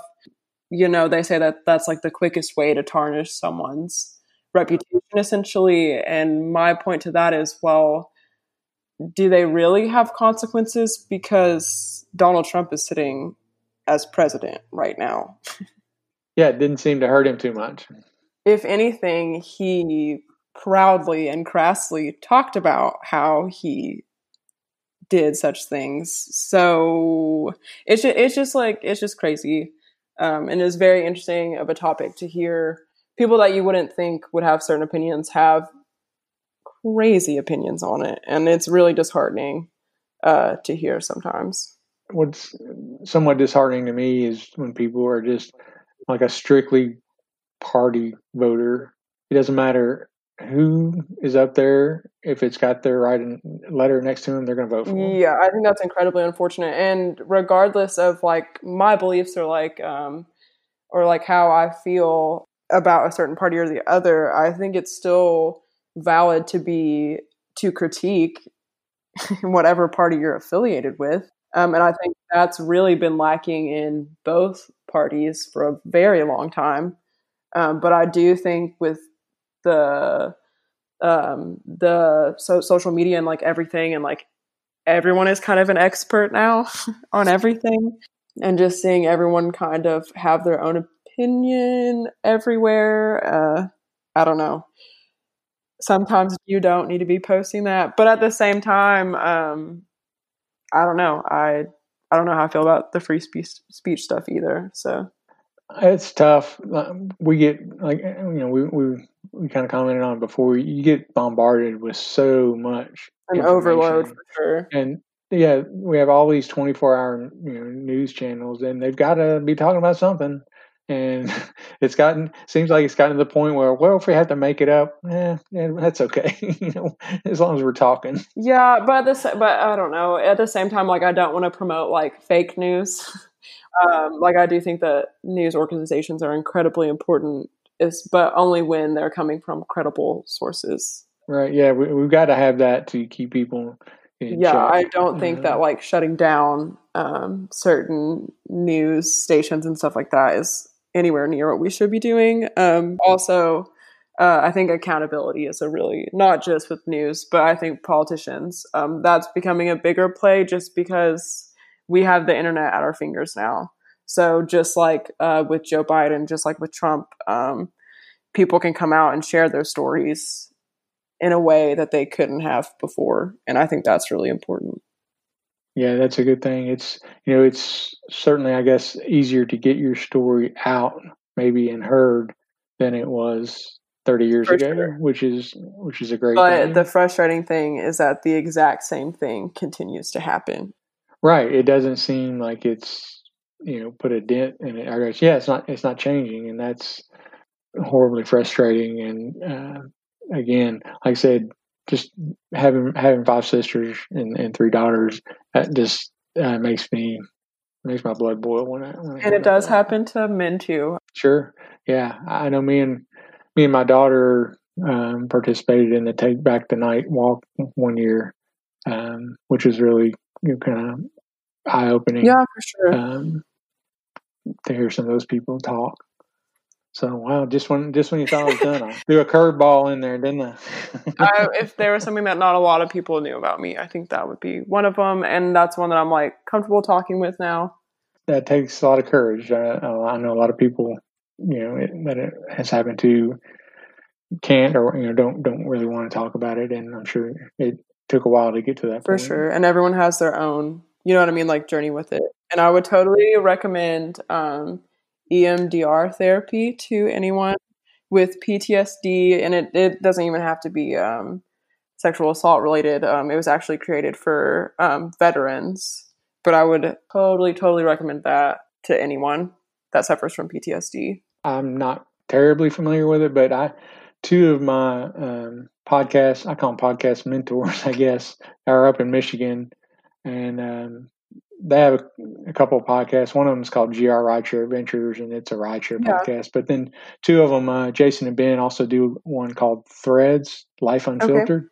You know, they say that that's like the quickest way to tarnish someone's reputation, essentially. And my point to that is, well, do they really have consequences because Donald Trump is sitting as president right now? yeah, it didn't seem to hurt him too much if anything, he proudly and crassly talked about how he did such things. So it's just, it's just like it's just crazy, um, and it's very interesting of a topic to hear people that you wouldn't think would have certain opinions have crazy opinions on it, and it's really disheartening uh, to hear sometimes. What's somewhat disheartening to me is when people are just like a strictly party voter. It doesn't matter who is up there. If it's got their right letter next to them, they're going to vote for them. Yeah, I think that's incredibly unfortunate. And regardless of like my beliefs or like, um, or like how I feel about a certain party or the other, I think it's still valid to be to critique whatever party you're affiliated with. Um, and I think that's really been lacking in both parties for a very long time. Um, but I do think with the um, the so- social media and like everything and like everyone is kind of an expert now on everything and just seeing everyone kind of have their own opinion everywhere uh, i don't know sometimes you don't need to be posting that but at the same time um, i don't know i i don't know how i feel about the free speech speech stuff either so it's tough. We get like you know we we we kind of commented on before. You get bombarded with so much an overload for sure. And yeah, we have all these twenty four hour you know news channels, and they've got to be talking about something. And it's gotten seems like it's gotten to the point where well, if we have to make it up, eh, yeah, that's okay. you know, as long as we're talking. Yeah, but this, but I don't know. At the same time, like I don't want to promote like fake news. Um, like I do think that news organizations are incredibly important, is but only when they're coming from credible sources. Right. Yeah, we, have got to have that to keep people. yeah, check. I don't think that like shutting down um, certain news stations and stuff like that is anywhere near what we should be doing. Um, also, uh, I think accountability is a really not just with news, but I think politicians. Um, that's becoming a bigger play just because we have the internet at our fingers now. So just like uh, with Joe Biden, just like with Trump, um, people can come out and share their stories in a way that they couldn't have before, and I think that's really important. Yeah, that's a good thing. It's you know, it's certainly I guess easier to get your story out, maybe and heard, than it was 30 years For ago, sure. which is which is a great. But thing. the frustrating thing is that the exact same thing continues to happen Right. It doesn't seem like it's you know put a dent in it. I guess yeah, it's not it's not changing, and that's horribly frustrating. And uh, again, like I said, just having having five sisters and, and three daughters that just uh, makes me makes my blood boil when I. When and it does that. happen to men too. Sure. Yeah, I know. Me and me and my daughter um, participated in the Take Back the Night walk one year, um, which was really you know, kind of eye opening. Yeah, for sure. Um, to hear some of those people talk. So wow, just when just when you thought it was done, I threw a curveball in there, didn't I? I? If there was something that not a lot of people knew about me, I think that would be one of them, and that's one that I'm like comfortable talking with now. That takes a lot of courage. I, I know a lot of people, you know, it, that it has happened to can't or you know don't don't really want to talk about it, and I'm sure it took a while to get to that. For point. sure, and everyone has their own, you know what I mean, like journey with it. And I would totally recommend. um EMDR therapy to anyone with PTSD, and it, it doesn't even have to be um, sexual assault related. Um, it was actually created for um, veterans, but I would totally, totally recommend that to anyone that suffers from PTSD. I'm not terribly familiar with it, but I two of my um, podcasts, I call them podcast mentors, I guess, are up in Michigan, and um, they have a, a, couple of podcasts. One of them is called GR Rideshare Adventures, and it's a rideshare yeah. podcast. But then two of them, uh, Jason and Ben, also do one called Threads Life Unfiltered.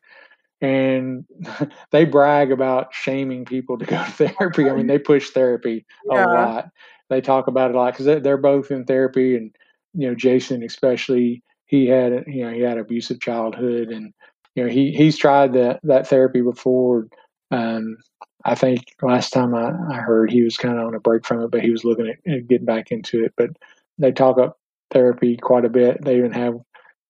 Okay. And they brag about shaming people to go to therapy. I mean, they push therapy yeah. a lot. They talk about it a lot because they're both in therapy, and you know, Jason especially, he had you know he had abusive childhood, and you know he he's tried that that therapy before. Um, I think last time I, I heard he was kind of on a break from it, but he was looking at, at getting back into it. But they talk up therapy quite a bit. They even have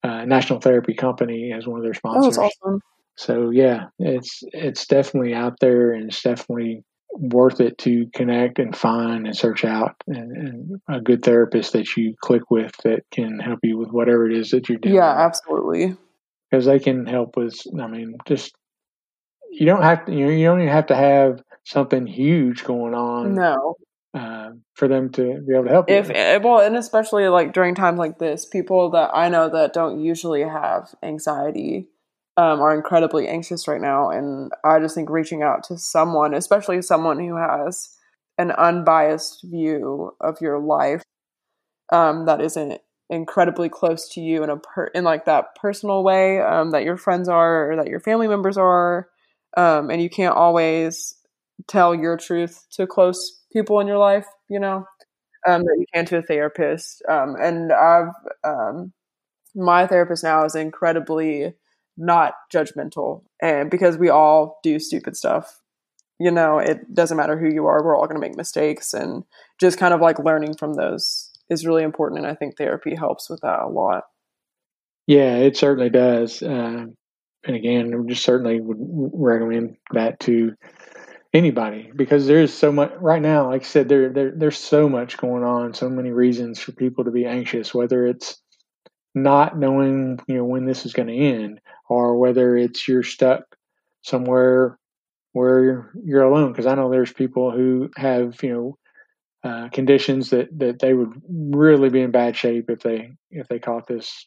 uh, National Therapy Company as one of their sponsors. Oh, awesome. So yeah, it's it's definitely out there, and it's definitely worth it to connect and find and search out and, and, a good therapist that you click with that can help you with whatever it is that you're doing. Yeah, absolutely. Because they can help with, I mean, just you don't have to you know you don't even have to have something huge going on no uh, for them to be able to help if you. Eh, well and especially like during times like this people that i know that don't usually have anxiety um, are incredibly anxious right now and i just think reaching out to someone especially someone who has an unbiased view of your life um, that isn't incredibly close to you in a per- in like that personal way um, that your friends are or that your family members are um, and you can't always tell your truth to close people in your life, you know, um, that you can to a therapist. Um, and I've, um, my therapist now is incredibly not judgmental, and because we all do stupid stuff, you know, it doesn't matter who you are, we're all going to make mistakes, and just kind of like learning from those is really important. And I think therapy helps with that a lot. Yeah, it certainly does. Uh, and again, I just certainly would recommend that to anybody because there's so much right now. Like I said, there, there there's so much going on, so many reasons for people to be anxious. Whether it's not knowing, you know, when this is going to end, or whether it's you're stuck somewhere where you're, you're alone. Because I know there's people who have, you know, uh, conditions that that they would really be in bad shape if they if they caught this,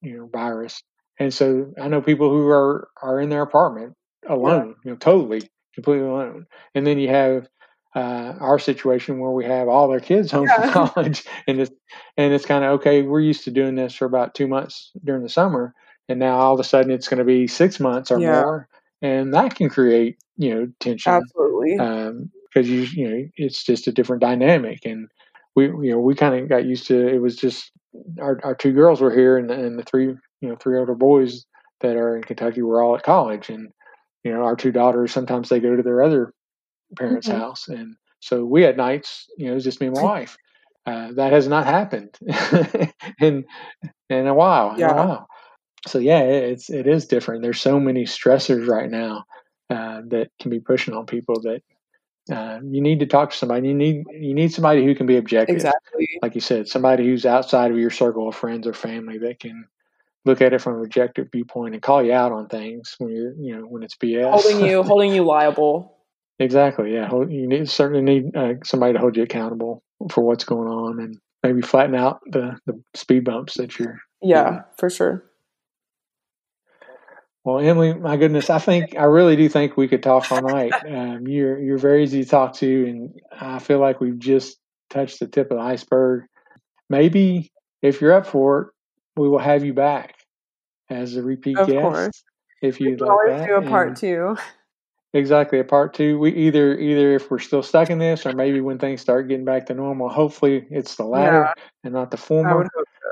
you know, virus and so I know people who are are in their apartment alone, yeah. you know, totally, completely alone. And then you have uh, our situation where we have all their kids home yeah. from college, and it's and it's kind of okay. We're used to doing this for about two months during the summer, and now all of a sudden it's going to be six months or yeah. more, and that can create you know tension. Absolutely, because um, you you know it's just a different dynamic, and we you know we kind of got used to it was just our our two girls were here, and, and the three you know three older boys that are in Kentucky were all at college, and you know our two daughters sometimes they go to their other parents' mm-hmm. house, and so we had nights you know it was just me and my wife. Uh, that has not happened in in a while. Yeah. In a while. So yeah, it's it is different. There's so many stressors right now uh, that can be pushing on people that uh, you need to talk to somebody. You need you need somebody who can be objective. Exactly. Like you said, somebody who's outside of your circle of friends or family that can look at it from an objective viewpoint and call you out on things when you're you know when it's BS. Holding you holding you liable. Exactly. Yeah. You need certainly need uh, somebody to hold you accountable for what's going on and maybe flatten out the the speed bumps that you're. Yeah, doing. for sure. Well, Emily, my goodness, I think I really do think we could talk all night. Um, you're you're very easy to talk to, and I feel like we've just touched the tip of the iceberg. Maybe if you're up for it, we will have you back as a repeat of guest. Course. If you'd like always that. do a part and two. Exactly, a part two. We either either if we're still stuck in this, or maybe when things start getting back to normal. Hopefully, it's the latter yeah. and not the former.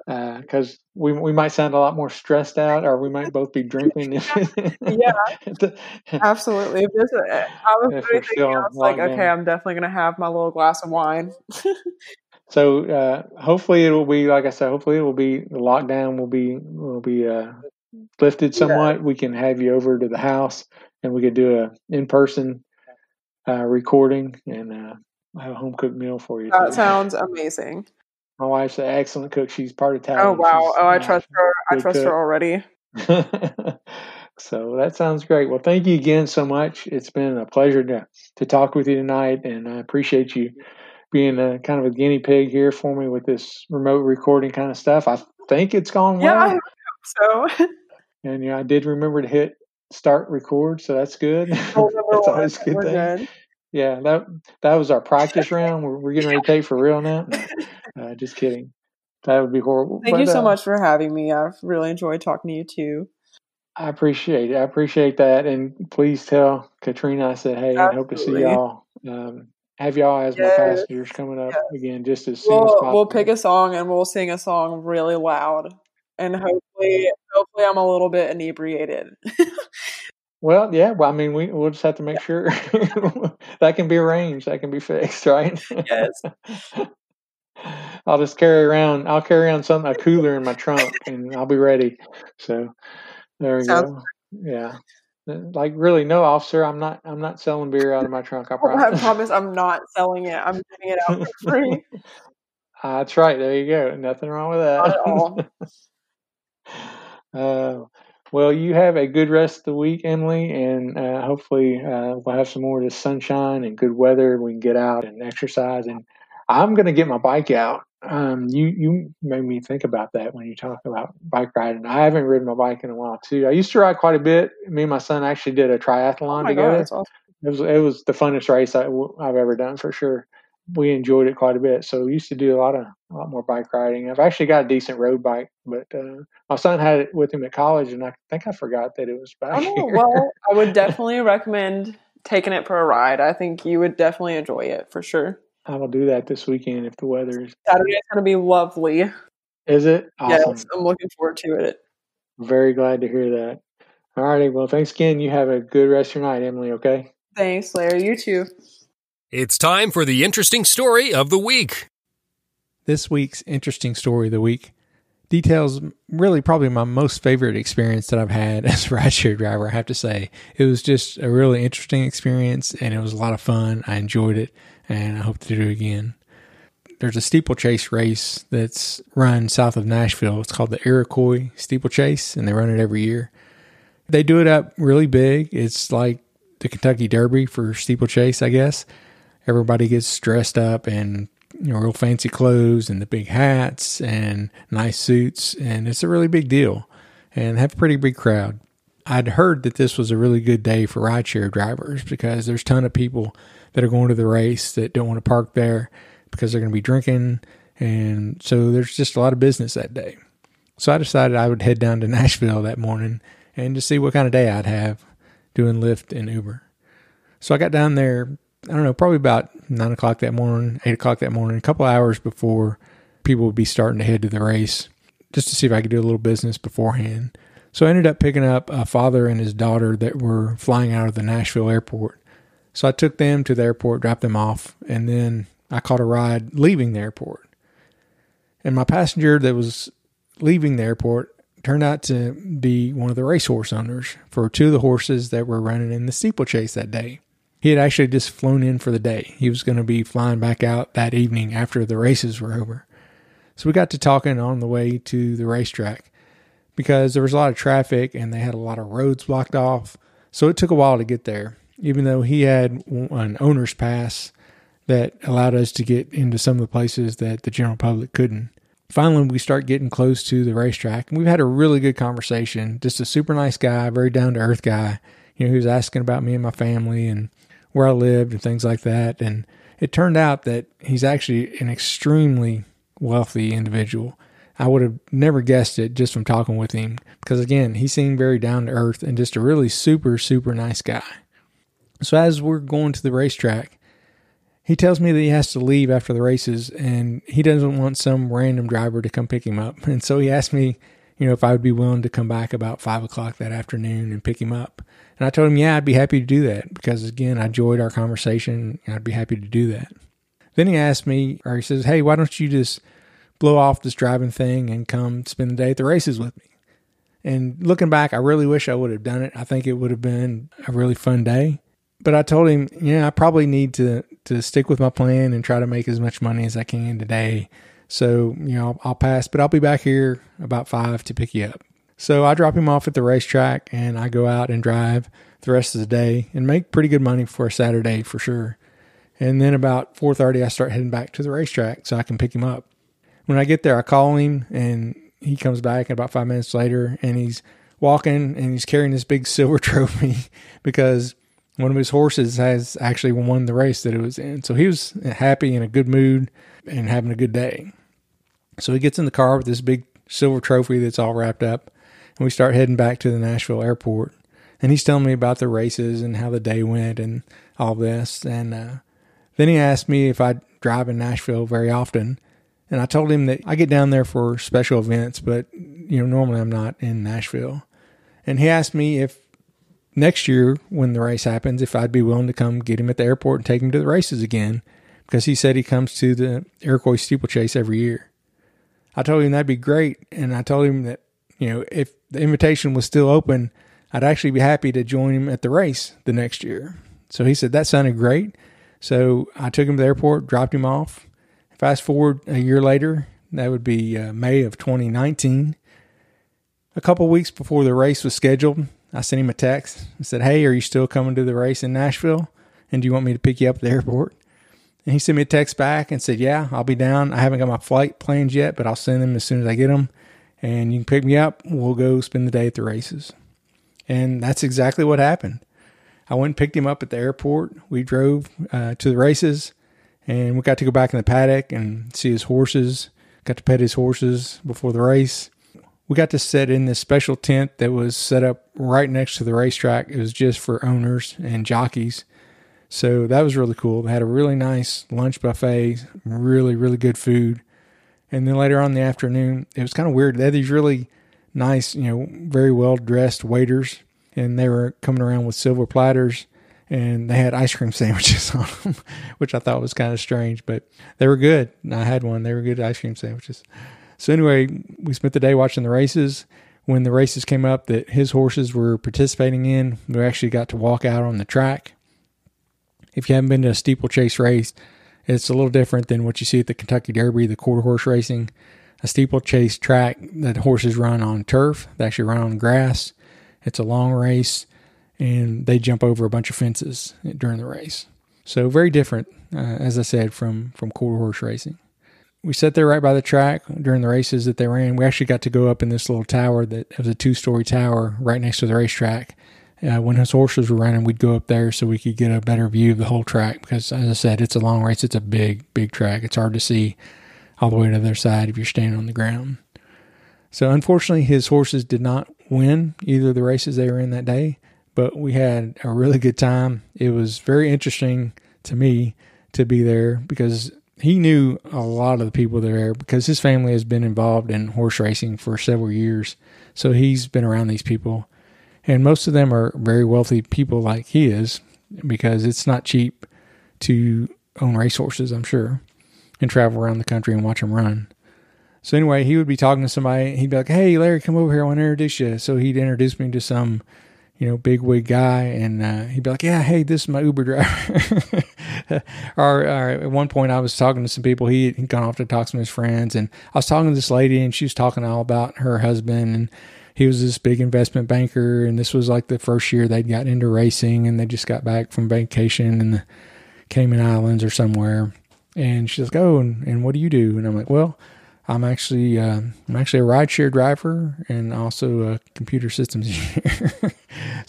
because uh, we we might sound a lot more stressed out, or we might both be drinking. yeah, absolutely. If I was thinking, I was like, okay, I'm definitely going to have my little glass of wine. so uh, hopefully it will be, like I said, hopefully it will be the lockdown will be will be uh, lifted somewhat. Yeah. We can have you over to the house, and we could do a in person uh, recording and uh, have a home cooked meal for you. That too. sounds amazing. My wife's an excellent cook. She's part Italian. Oh wow! She's, oh, I trust her. I trust cook. her already. so that sounds great. Well, thank you again so much. It's been a pleasure to to talk with you tonight, and I appreciate you being a kind of a guinea pig here for me with this remote recording kind of stuff. I think it's gone well. Yeah, I hope so. and you know, I did remember to hit start record, so that's good. that's always good thing. Good. Yeah, that that was our practice round. We're, we're getting ready to take for real now. Uh, just kidding. That would be horrible. Thank but, you so uh, much for having me. I've really enjoyed talking to you too. I appreciate it. I appreciate that. And please tell Katrina I said, hey, I hope to see y'all. Um, have y'all as yes. my passengers coming up yes. again just as soon we'll, as possible. We'll pick a song and we'll sing a song really loud. And hopefully hopefully I'm a little bit inebriated. well, yeah. Well, I mean, we we'll just have to make sure that can be arranged. That can be fixed, right? Yes. I'll just carry around. I'll carry around something a cooler in my trunk, and I'll be ready. So there we Sounds go. Yeah, like really, no, officer. I'm not. I'm not selling beer out of my trunk. I promise. I promise. I'm not selling it. I'm giving it out for free. Uh, that's right. There you go. Nothing wrong with that. At all. uh, well, you have a good rest of the week, Emily, and uh, hopefully uh, we'll have some more of this sunshine and good weather. We can get out and exercise and I'm going to get my bike out. Um, you you made me think about that when you talk about bike riding. I haven't ridden my bike in a while too. I used to ride quite a bit. Me and my son actually did a triathlon oh together. God, awesome. It was it was the funnest race I, have ever done for sure. We enjoyed it quite a bit. So we used to do a lot of a lot more bike riding. I've actually got a decent road bike, but uh, my son had it with him at college, and I think I forgot that it was back oh, here. Well, I would definitely recommend taking it for a ride. I think you would definitely enjoy it for sure. I will do that this weekend if the weather is. Saturday's going to be lovely. Is it? Awesome. Yes, I'm looking forward to it. Very glad to hear that. All righty. Well, thanks again. You have a good rest of your night, Emily, okay? Thanks, Larry. You too. It's time for the interesting story of the week. This week's interesting story of the week details really probably my most favorite experience that I've had as a rideshare driver. I have to say, it was just a really interesting experience and it was a lot of fun. I enjoyed it and I hope to do it again. There's a steeplechase race that's run south of Nashville. It's called the Iroquois Steeplechase, and they run it every year. They do it up really big. It's like the Kentucky Derby for steeplechase, I guess. Everybody gets dressed up in you know real fancy clothes and the big hats and nice suits, and it's a really big deal. And have a pretty big crowd. I'd heard that this was a really good day for rideshare drivers because there's a ton of people that are going to the race that don't want to park there because they're going to be drinking. And so there's just a lot of business that day. So I decided I would head down to Nashville that morning and to see what kind of day I'd have doing Lyft and Uber. So I got down there, I don't know, probably about nine o'clock that morning, eight o'clock that morning, a couple hours before people would be starting to head to the race, just to see if I could do a little business beforehand. So I ended up picking up a father and his daughter that were flying out of the Nashville airport. So I took them to the airport, dropped them off, and then I caught a ride leaving the airport. And my passenger that was leaving the airport turned out to be one of the racehorse owners for two of the horses that were running in the steeplechase that day. He had actually just flown in for the day. He was going to be flying back out that evening after the races were over. So we got to talking on the way to the racetrack because there was a lot of traffic and they had a lot of roads blocked off. So it took a while to get there even though he had an owner's pass that allowed us to get into some of the places that the general public couldn't. Finally, we start getting close to the racetrack, and we've had a really good conversation. Just a super nice guy, very down to earth guy. You know, he was asking about me and my family and where I lived and things like that. And it turned out that he's actually an extremely wealthy individual. I would have never guessed it just from talking with him because, again, he seemed very down to earth and just a really super, super nice guy. So as we're going to the racetrack, he tells me that he has to leave after the races and he doesn't want some random driver to come pick him up. And so he asked me, you know, if I would be willing to come back about five o'clock that afternoon and pick him up. And I told him, yeah, I'd be happy to do that because again, I enjoyed our conversation and I'd be happy to do that. Then he asked me, or he says, hey, why don't you just blow off this driving thing and come spend the day at the races with me? And looking back, I really wish I would have done it. I think it would have been a really fun day. But I told him, yeah, I probably need to to stick with my plan and try to make as much money as I can today. So, you know, I'll, I'll pass, but I'll be back here about five to pick you up. So I drop him off at the racetrack and I go out and drive the rest of the day and make pretty good money for a Saturday for sure. And then about 4:30 I start heading back to the racetrack so I can pick him up. When I get there, I call him and he comes back about 5 minutes later and he's walking and he's carrying this big silver trophy because one of his horses has actually won the race that it was in. So he was happy in a good mood and having a good day. So he gets in the car with this big silver trophy that's all wrapped up, and we start heading back to the Nashville airport. And he's telling me about the races and how the day went and all this. And uh, then he asked me if I drive in Nashville very often. And I told him that I get down there for special events, but you know normally I'm not in Nashville. And he asked me if next year when the race happens if I'd be willing to come get him at the airport and take him to the races again because he said he comes to the Iroquois steeplechase every year. I told him that'd be great, and I told him that you know if the invitation was still open, I'd actually be happy to join him at the race the next year. So he said that sounded great. So I took him to the airport, dropped him off. Fast forward a year later, that would be uh, May of 2019. A couple weeks before the race was scheduled, I sent him a text and said, Hey, are you still coming to the race in Nashville? And do you want me to pick you up at the airport? And he sent me a text back and said, Yeah, I'll be down. I haven't got my flight plans yet, but I'll send them as soon as I get them. And you can pick me up. We'll go spend the day at the races. And that's exactly what happened. I went and picked him up at the airport. We drove uh, to the races and we got to go back in the paddock and see his horses. Got to pet his horses before the race we got to sit in this special tent that was set up right next to the racetrack. It was just for owners and jockeys. So that was really cool. They had a really nice lunch buffet, really, really good food. And then later on in the afternoon, it was kind of weird. They had these really nice, you know, very well dressed waiters, and they were coming around with silver platters and they had ice cream sandwiches on them, which I thought was kind of strange, but they were good. I had one. They were good ice cream sandwiches. So anyway, we spent the day watching the races. When the races came up that his horses were participating in, we actually got to walk out on the track. If you haven't been to a steeplechase race, it's a little different than what you see at the Kentucky Derby, the quarter horse racing. A steeplechase track that horses run on turf, they actually run on grass. It's a long race, and they jump over a bunch of fences during the race. So very different, uh, as I said, from from quarter horse racing we sat there right by the track during the races that they ran. We actually got to go up in this little tower that was a two story tower right next to the racetrack. Uh, when his horses were running, we'd go up there so we could get a better view of the whole track because, as I said, it's a long race. It's a big, big track. It's hard to see all the way to the other side if you're standing on the ground. So, unfortunately, his horses did not win either of the races they were in that day, but we had a really good time. It was very interesting to me to be there because he knew a lot of the people there because his family has been involved in horse racing for several years. So he's been around these people. And most of them are very wealthy people like he is because it's not cheap to own racehorses, I'm sure, and travel around the country and watch them run. So anyway, he would be talking to somebody. He'd be like, "Hey, Larry, come over here. I want to introduce you." So he'd introduce me to some you know, big wig guy, and uh, he'd be like, "Yeah, hey, this is my Uber driver." or, or, at one point, I was talking to some people. He had gone off to talk to his friends, and I was talking to this lady, and she was talking all about her husband, and he was this big investment banker, and this was like the first year they'd gotten into racing, and they just got back from vacation in the Cayman Islands or somewhere. And she's like, "Oh, and, and what do you do?" And I'm like, "Well." I'm actually uh, I'm actually a rideshare driver and also a computer systems engineer.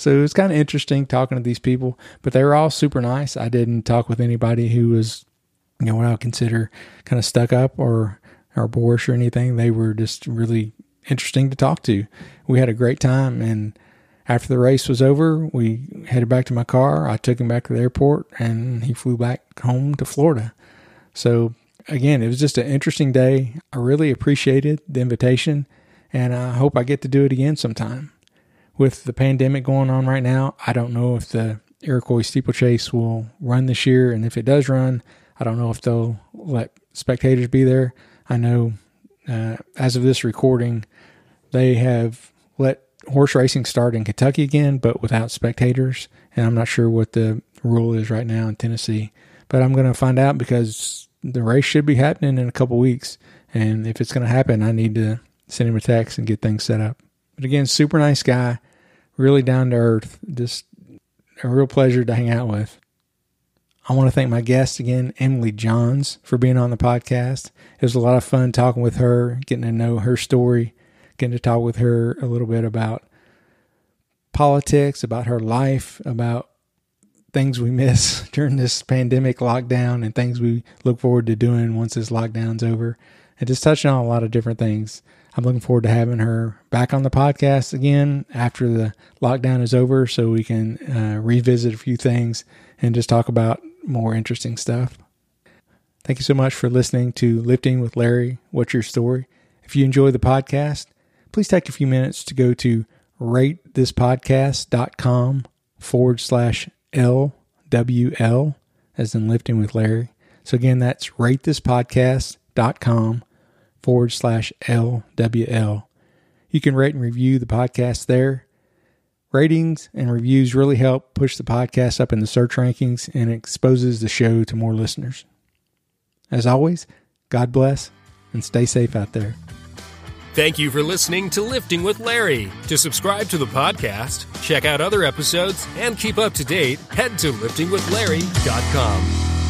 so it was kind of interesting talking to these people, but they were all super nice. I didn't talk with anybody who was, you know, what I would consider kind of stuck up or or boorish or anything. They were just really interesting to talk to. We had a great time, and after the race was over, we headed back to my car. I took him back to the airport and he flew back home to Florida. So, again, it was just an interesting day. I really appreciated the invitation and I hope I get to do it again sometime. With the pandemic going on right now, I don't know if the Iroquois steeplechase will run this year. And if it does run, I don't know if they'll let spectators be there. I know uh, as of this recording, they have let horse racing start in Kentucky again, but without spectators. And I'm not sure what the rule is right now in Tennessee, but I'm going to find out because the race should be happening in a couple weeks. And if it's going to happen, I need to send him a text and get things set up. But again, super nice guy, really down to earth, just a real pleasure to hang out with. I want to thank my guest again, Emily Johns, for being on the podcast. It was a lot of fun talking with her, getting to know her story, getting to talk with her a little bit about politics, about her life, about things we miss during this pandemic lockdown, and things we look forward to doing once this lockdown's over, and just touching on a lot of different things. I'm looking forward to having her back on the podcast again after the lockdown is over so we can uh, revisit a few things and just talk about more interesting stuff. Thank you so much for listening to Lifting with Larry. What's your story? If you enjoy the podcast, please take a few minutes to go to ratethispodcast.com forward slash LWL, as in Lifting with Larry. So again, that's ratethispodcast.com forward slash LWL. You can rate and review the podcast there. Ratings and reviews really help push the podcast up in the search rankings and exposes the show to more listeners. As always, God bless and stay safe out there. Thank you for listening to Lifting with Larry. To subscribe to the podcast, check out other episodes, and keep up to date, head to liftingwithlarry.com.